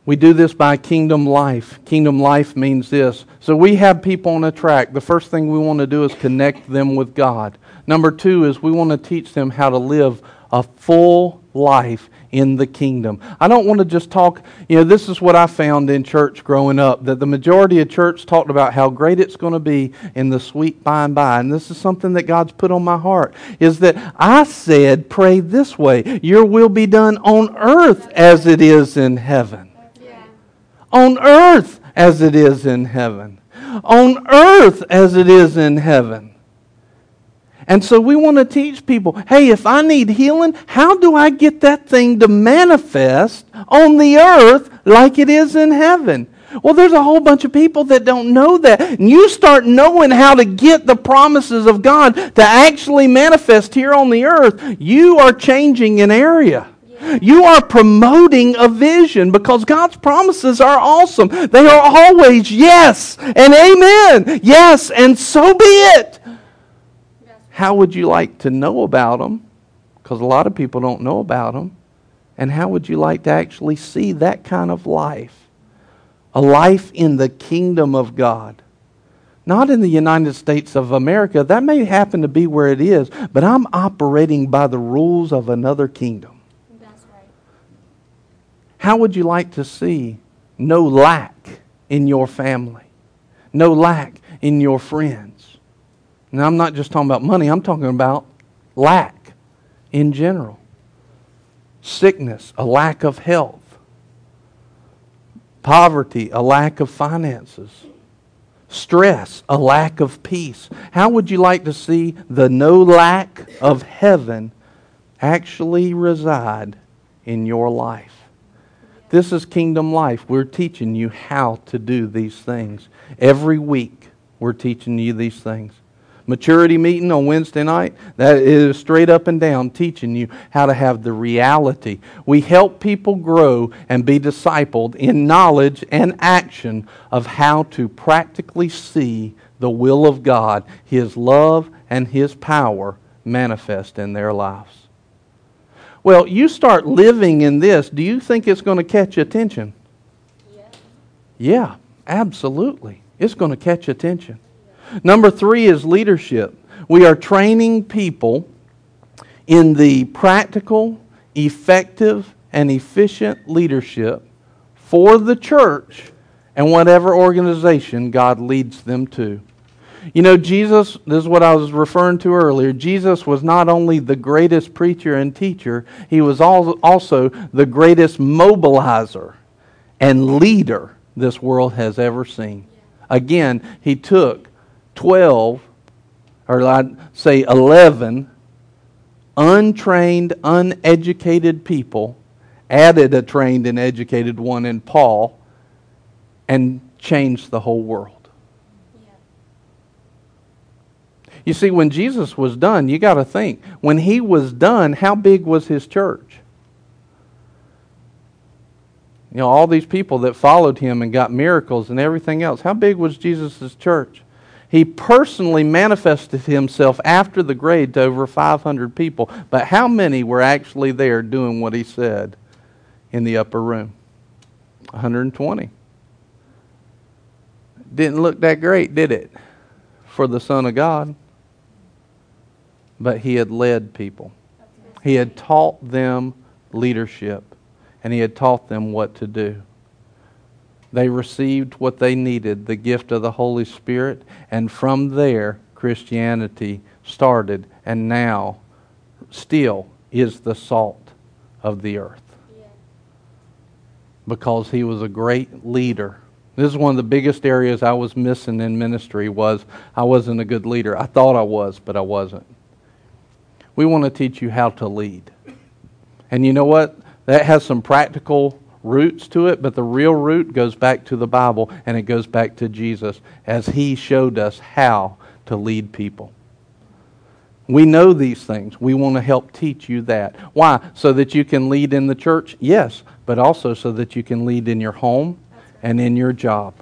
Speaker 1: We do this by kingdom life. Kingdom life means this. So we have people on a track. The first thing we want to do is connect them with God. Number two is we want to teach them how to live a full life in the kingdom. I don't want to just talk, you know, this is what I found in church growing up that the majority of church talked about how great it's going to be in the sweet by and by. And this is something that God's put on my heart is that I said, pray this way Your will be done on earth as it is in heaven. Yeah. On earth as it is in heaven. On earth as it is in heaven. And so we want to teach people hey, if I need healing, how do I get that thing to manifest on the earth like it is in heaven? Well, there's a whole bunch of people that don't know that. And you start knowing how to get the promises of God to actually manifest here on the earth, you are changing an area. You are promoting a vision because God's promises are awesome. They are always yes and amen. Yes, and so be it. How would you like to know about them? Because a lot of people don't know about them. And how would you like to actually see that kind of life? A life in the kingdom of God. Not in the United States of America. That may happen to be where it is, but I'm operating by the rules of another kingdom. That's right. How would you like to see no lack in your family? No lack in your friends? Now, I'm not just talking about money, I'm talking about lack in general. Sickness, a lack of health. Poverty, a lack of finances. stress, a lack of peace? How would you like to see the no lack of heaven actually reside in your life? This is kingdom life. We're teaching you how to do these things. Every week, we're teaching you these things maturity meeting on Wednesday night, that is straight up and down teaching you how to have the reality. We help people grow and be discipled in knowledge and action of how to practically see the will of God, His love, and His power manifest in their lives. Well, you start living in this, do you think it's going to catch attention? Yeah, yeah absolutely. It's going to catch attention. Number three is leadership. We are training people in the practical, effective, and efficient leadership for the church and whatever organization God leads them to. You know, Jesus, this is what I was referring to earlier. Jesus was not only the greatest preacher and teacher, he was also the greatest mobilizer and leader this world has ever seen. Again, he took 12, or I'd say 11, untrained, uneducated people, added a trained and educated one in Paul, and changed the whole world. You see, when Jesus was done, you got to think, when he was done, how big was his church? You know, all these people that followed him and got miracles and everything else. How big was Jesus' church? He personally manifested himself after the grade to over 500 people. But how many were actually there doing what he said in the upper room? 120. Didn't look that great, did it? For the Son of God. But he had led people, he had taught them leadership, and he had taught them what to do. They received what they needed, the gift of the Holy Spirit, and from there, Christianity started, and now still is the salt of the earth. Because he was a great leader. This is one of the biggest areas I was missing in ministry was I wasn't a good leader. I thought I was, but I wasn't. We want to teach you how to lead. And you know what? That has some practical roots to it, but the real root goes back to the Bible and it goes back to Jesus as he showed us how to lead people. We know these things. We want to help teach you that. Why? So that you can lead in the church? Yes, but also so that you can lead in your home and in your job.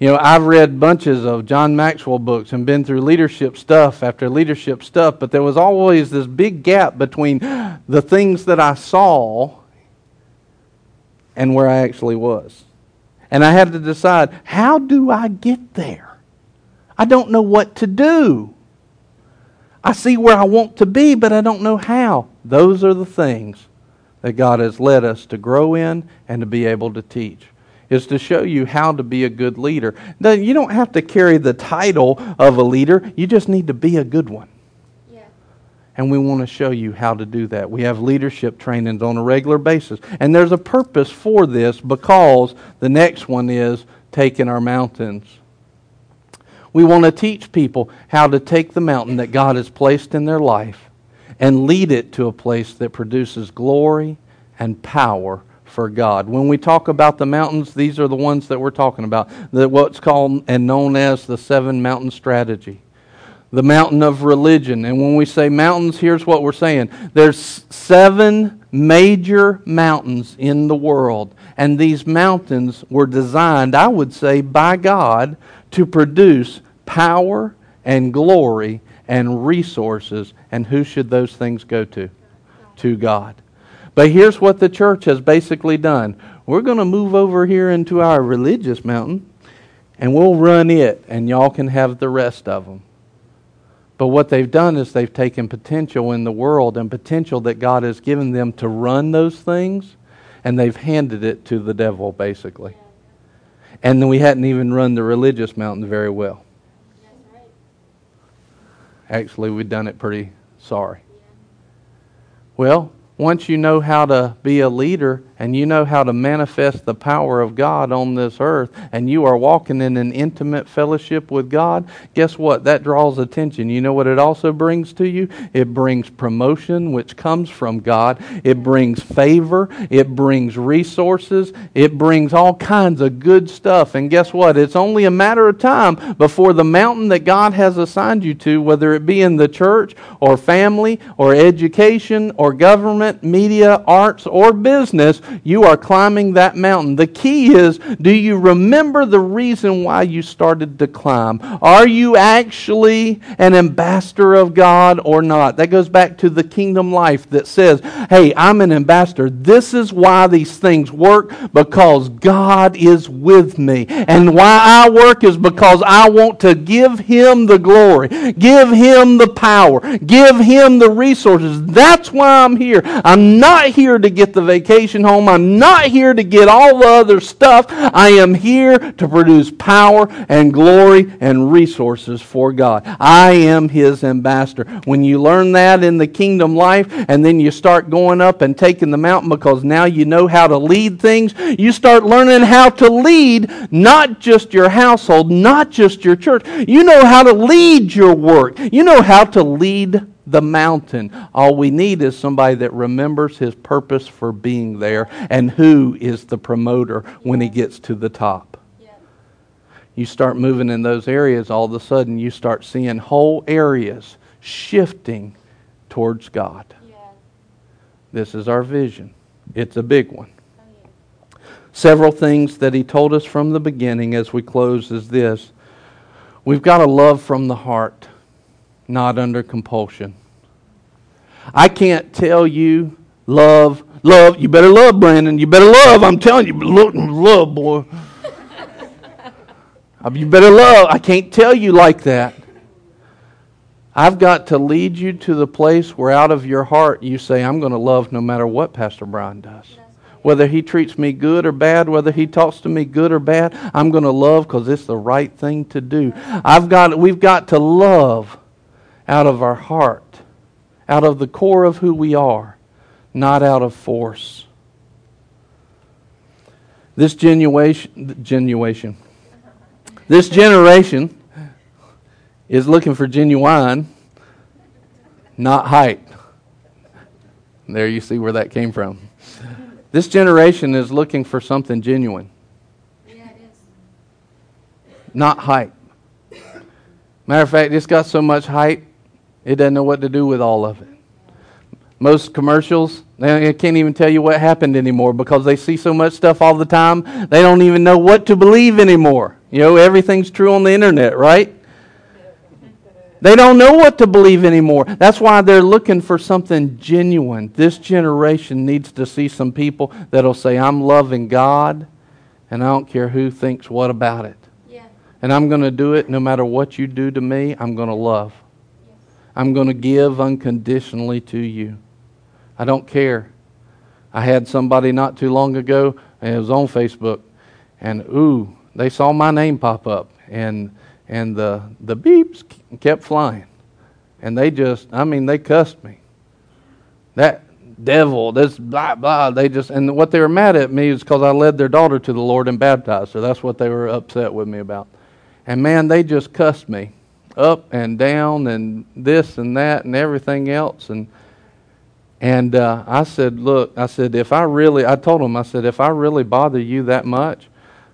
Speaker 1: You know, I've read bunches of John Maxwell books and been through leadership stuff after leadership stuff, but there was always this big gap between the things that I saw and where I actually was. And I had to decide how do I get there? I don't know what to do. I see where I want to be, but I don't know how. Those are the things that God has led us to grow in and to be able to teach. Is to show you how to be a good leader. Now, you don't have to carry the title of a leader, you just need to be a good one and we want to show you how to do that. We have leadership trainings on a regular basis. And there's a purpose for this because the next one is taking our mountains. We want to teach people how to take the mountain that God has placed in their life and lead it to a place that produces glory and power for God. When we talk about the mountains, these are the ones that we're talking about. The, what's called and known as the seven mountain strategy the mountain of religion. And when we say mountains, here's what we're saying there's seven major mountains in the world. And these mountains were designed, I would say, by God to produce power and glory and resources. And who should those things go to? To God. But here's what the church has basically done we're going to move over here into our religious mountain and we'll run it, and y'all can have the rest of them. But what they've done is they've taken potential in the world and potential that God has given them to run those things, and they've handed it to the devil, basically. And then we hadn't even run the religious mountain very well. Actually, we've done it pretty sorry. Well, once you know how to be a leader and you know how to manifest the power of God on this earth and you are walking in an intimate fellowship with God, guess what? That draws attention. You know what it also brings to you? It brings promotion, which comes from God. It brings favor. It brings resources. It brings all kinds of good stuff. And guess what? It's only a matter of time before the mountain that God has assigned you to, whether it be in the church or family or education or government, media, arts, or business, you are climbing that mountain. The key is do you remember the reason why you started to climb? Are you actually an ambassador of God or not? That goes back to the kingdom life that says, hey, I'm an ambassador. This is why these things work because God is with me. And why I work is because I want to give Him the glory, give Him the power, give Him the resources. That's why I'm here. I'm not here to get the vacation home. I'm not here to get all the other stuff. I am here to produce power and glory and resources for God. I am His ambassador. When you learn that in the kingdom life and then you start going up and taking the mountain because now you know how to lead things, you start learning how to lead not just your household, not just your church. You know how to lead your work. You know how to lead the mountain. All we need is somebody that remembers his purpose for being there and who is the promoter when he gets to the top. You start moving in those areas, all of a sudden you start seeing whole areas shifting towards God. This is our vision. It's a big one. Several things that he told us from the beginning as we close is this. We've got a love from the heart not under compulsion. I can't tell you love, love. You better love, Brandon. You better love. I'm telling you, love, love boy. *laughs* Uh, you better love. I can't tell you like that. I've got to lead you to the place where out of your heart you say, I'm going to love no matter what Pastor Brian does. Whether he treats me good or bad, whether he talks to me good or bad, I'm going to love because it's the right thing to do. I've got, we've got to love out of our heart, out of the core of who we are, not out of force. This genuation, genuation, this generation is looking for genuine, not height. There you see where that came from. This generation is looking for something genuine. Not height. Matter of fact, it's got so much height, it doesn't know what to do with all of it. Most commercials, they can't even tell you what happened anymore because they see so much stuff all the time, they don't even know what to believe anymore. You know, everything's true on the internet, right? They don't know what to believe anymore. That's why they're looking for something genuine. This generation needs to see some people that'll say, I'm loving God, and I don't care who thinks what about it. Yeah. And I'm going to do it no matter what you do to me, I'm going to love. I'm going to give unconditionally to you. I don't care. I had somebody not too long ago, and it was on Facebook, and ooh, they saw my name pop up, and and the the beeps kept flying, and they just, I mean, they cussed me. That devil, this blah blah. They just, and what they were mad at me is because I led their daughter to the Lord and baptized her. That's what they were upset with me about. And man, they just cussed me up and down and this and that and everything else and and uh, I said, look, I said if I really, I told him, I said if I really bother you that much,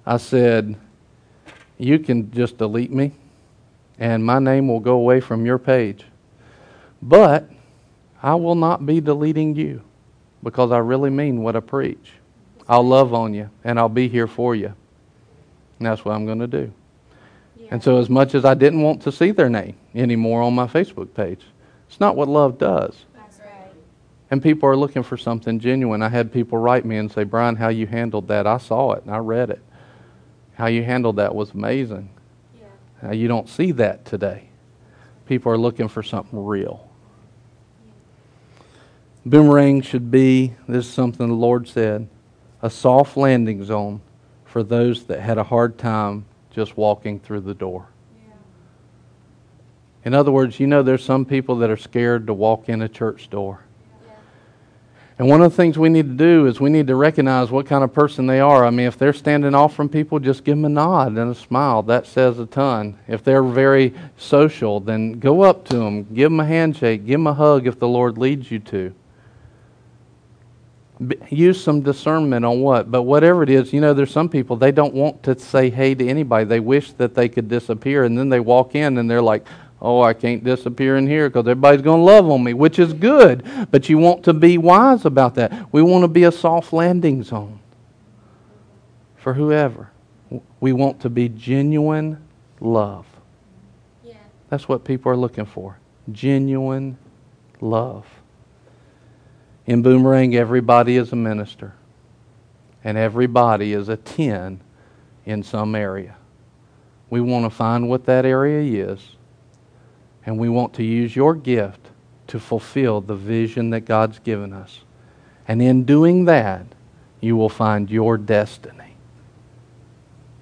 Speaker 1: I said you can just delete me, and my name will go away from your page. But I will not be deleting you because I really mean what I preach. I'll love on you and I'll be here for you. And that's what I'm going to do. And so, as much as I didn't want to see their name anymore on my Facebook page, it's not what love does. That's right. And people are looking for something genuine. I had people write me and say, Brian, how you handled that, I saw it and I read it. How you handled that was amazing. Yeah. Now, you don't see that today. People are looking for something real. Boomerang should be, this is something the Lord said, a soft landing zone for those that had a hard time just walking through the door. In other words, you know, there's some people that are scared to walk in a church door. And one of the things we need to do is we need to recognize what kind of person they are. I mean, if they're standing off from people, just give them a nod and a smile. That says a ton. If they're very social, then go up to them, give them a handshake, give them a hug if the Lord leads you to. Use some discernment on what, but whatever it is, you know, there's some people, they don't want to say hey to anybody. They wish that they could disappear, and then they walk in and they're like, oh, I can't disappear in here because everybody's going to love on me, which is good. But you want to be wise about that. We want to be a soft landing zone for whoever. We want to be genuine love. Yeah. That's what people are looking for genuine love. In Boomerang, everybody is a minister, and everybody is a 10 in some area. We want to find what that area is and we want to use your gift to fulfill the vision that God's given us. And in doing that, you will find your destiny.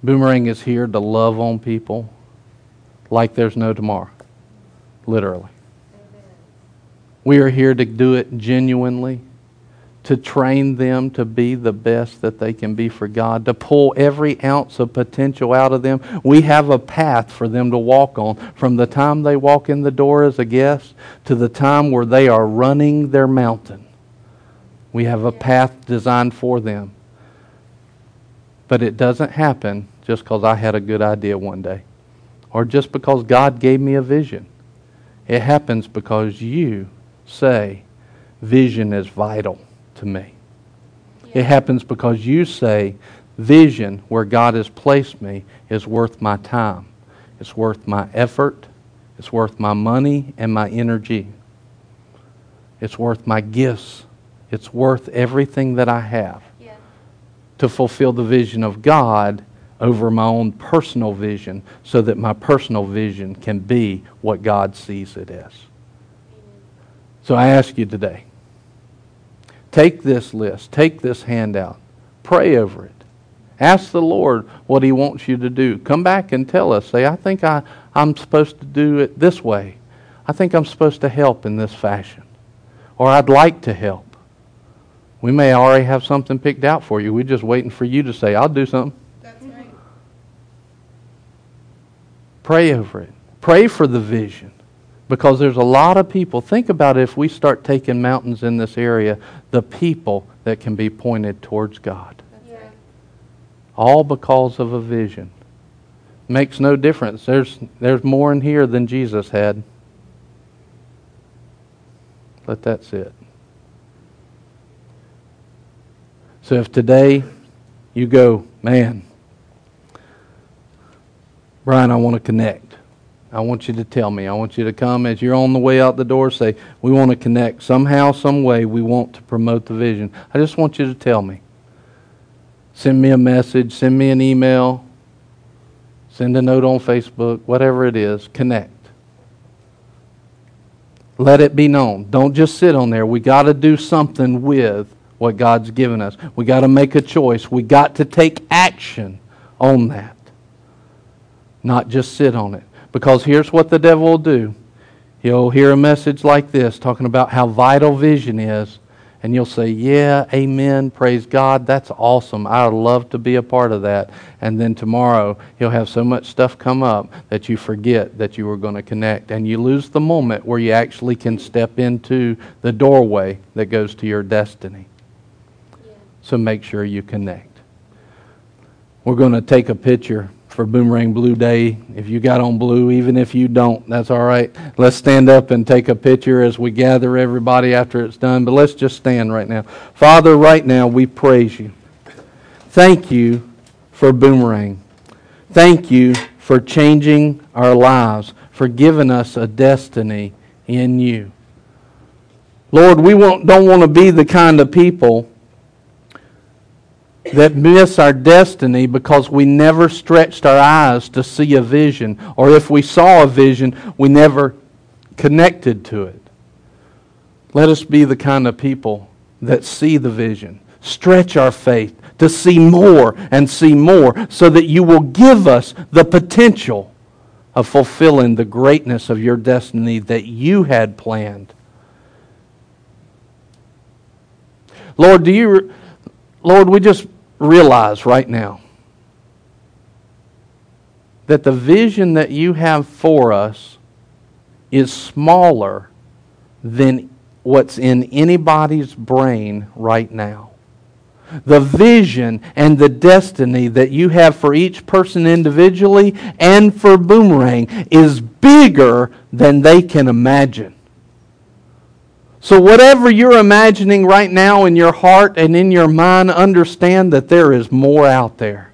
Speaker 1: Boomerang is here to love on people like there's no tomorrow. Literally. We are here to do it genuinely to train them to be the best that they can be for God, to pull every ounce of potential out of them. We have a path for them to walk on from the time they walk in the door as a guest to the time where they are running their mountain. We have a path designed for them. But it doesn't happen just because I had a good idea one day or just because God gave me a vision. It happens because you say vision is vital to me. It happens because you say, vision where God has placed me is worth my time. It's worth my effort. It's worth my money and my energy. It's worth my gifts. It's worth everything that I have yeah. to fulfill the vision of God over my own personal vision so that my personal vision can be what God sees it as. So I ask you today Take this list, take this handout, pray over it. Ask the Lord what He wants you to do. Come back and tell us. Say, I think I, I'm supposed to do it this way. I think I'm supposed to help in this fashion. Or I'd like to help. We may already have something picked out for you. We're just waiting for you to say, I'll do something. That's right. Pray over it. Pray for the vision because there's a lot of people. Think about if we start taking mountains in this area, the people that can be pointed towards God. Yeah. All because of a vision. Makes no difference. There's, there's more in here than Jesus had. Let that sit. So if today you go, man, Brian, I want to connect. I want you to tell me. I want you to come as you're on the way out the door, say, We want to connect. Somehow, some way, we want to promote the vision. I just want you to tell me. Send me a message, send me an email, send a note on Facebook, whatever it is. Connect. Let it be known. Don't just sit on there. We got to do something with what God's given us. We got to make a choice. We got to take action on that, not just sit on it. Because here's what the devil will do he'll hear a message like this talking about how vital vision is, and you'll say, Yeah, amen, praise God, that's awesome. I would love to be a part of that. And then tomorrow, he'll have so much stuff come up that you forget that you were going to connect. And you lose the moment where you actually can step into the doorway that goes to your destiny. So make sure you connect. We're going to take a picture for Boomerang Blue Day. If you got on blue, even if you don't, that's all right. Let's stand up and take a picture as we gather everybody after it's done. But let's just stand right now. Father, right now we praise you. Thank you for Boomerang. Thank you for changing our lives, for giving us a destiny in you. Lord, we don't want to be the kind of people that miss our destiny because we never stretched our eyes to see a vision, or if we saw a vision, we never connected to it. Let us be the kind of people that see the vision, stretch our faith to see more and see more, so that you will give us the potential of fulfilling the greatness of your destiny that you had planned Lord, do you, Lord, we just realize right now that the vision that you have for us is smaller than what's in anybody's brain right now. The vision and the destiny that you have for each person individually and for Boomerang is bigger than they can imagine. So, whatever you're imagining right now in your heart and in your mind, understand that there is more out there.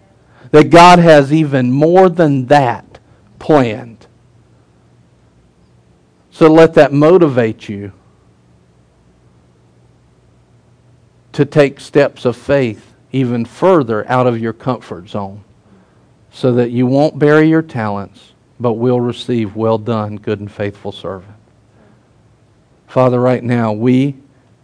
Speaker 1: That God has even more than that planned. So, let that motivate you to take steps of faith even further out of your comfort zone so that you won't bury your talents, but will receive well done, good and faithful servant. Father, right now, we,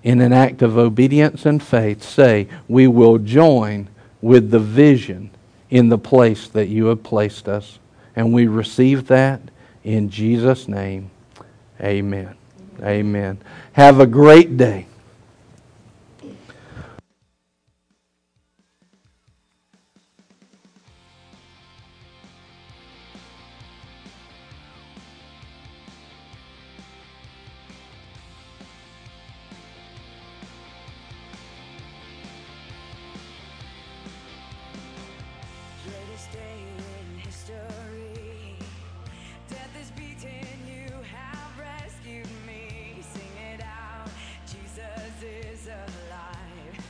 Speaker 1: in an act of obedience and faith, say we will join with the vision in the place that you have placed us. And we receive that in Jesus' name. Amen. Amen. Have a great day.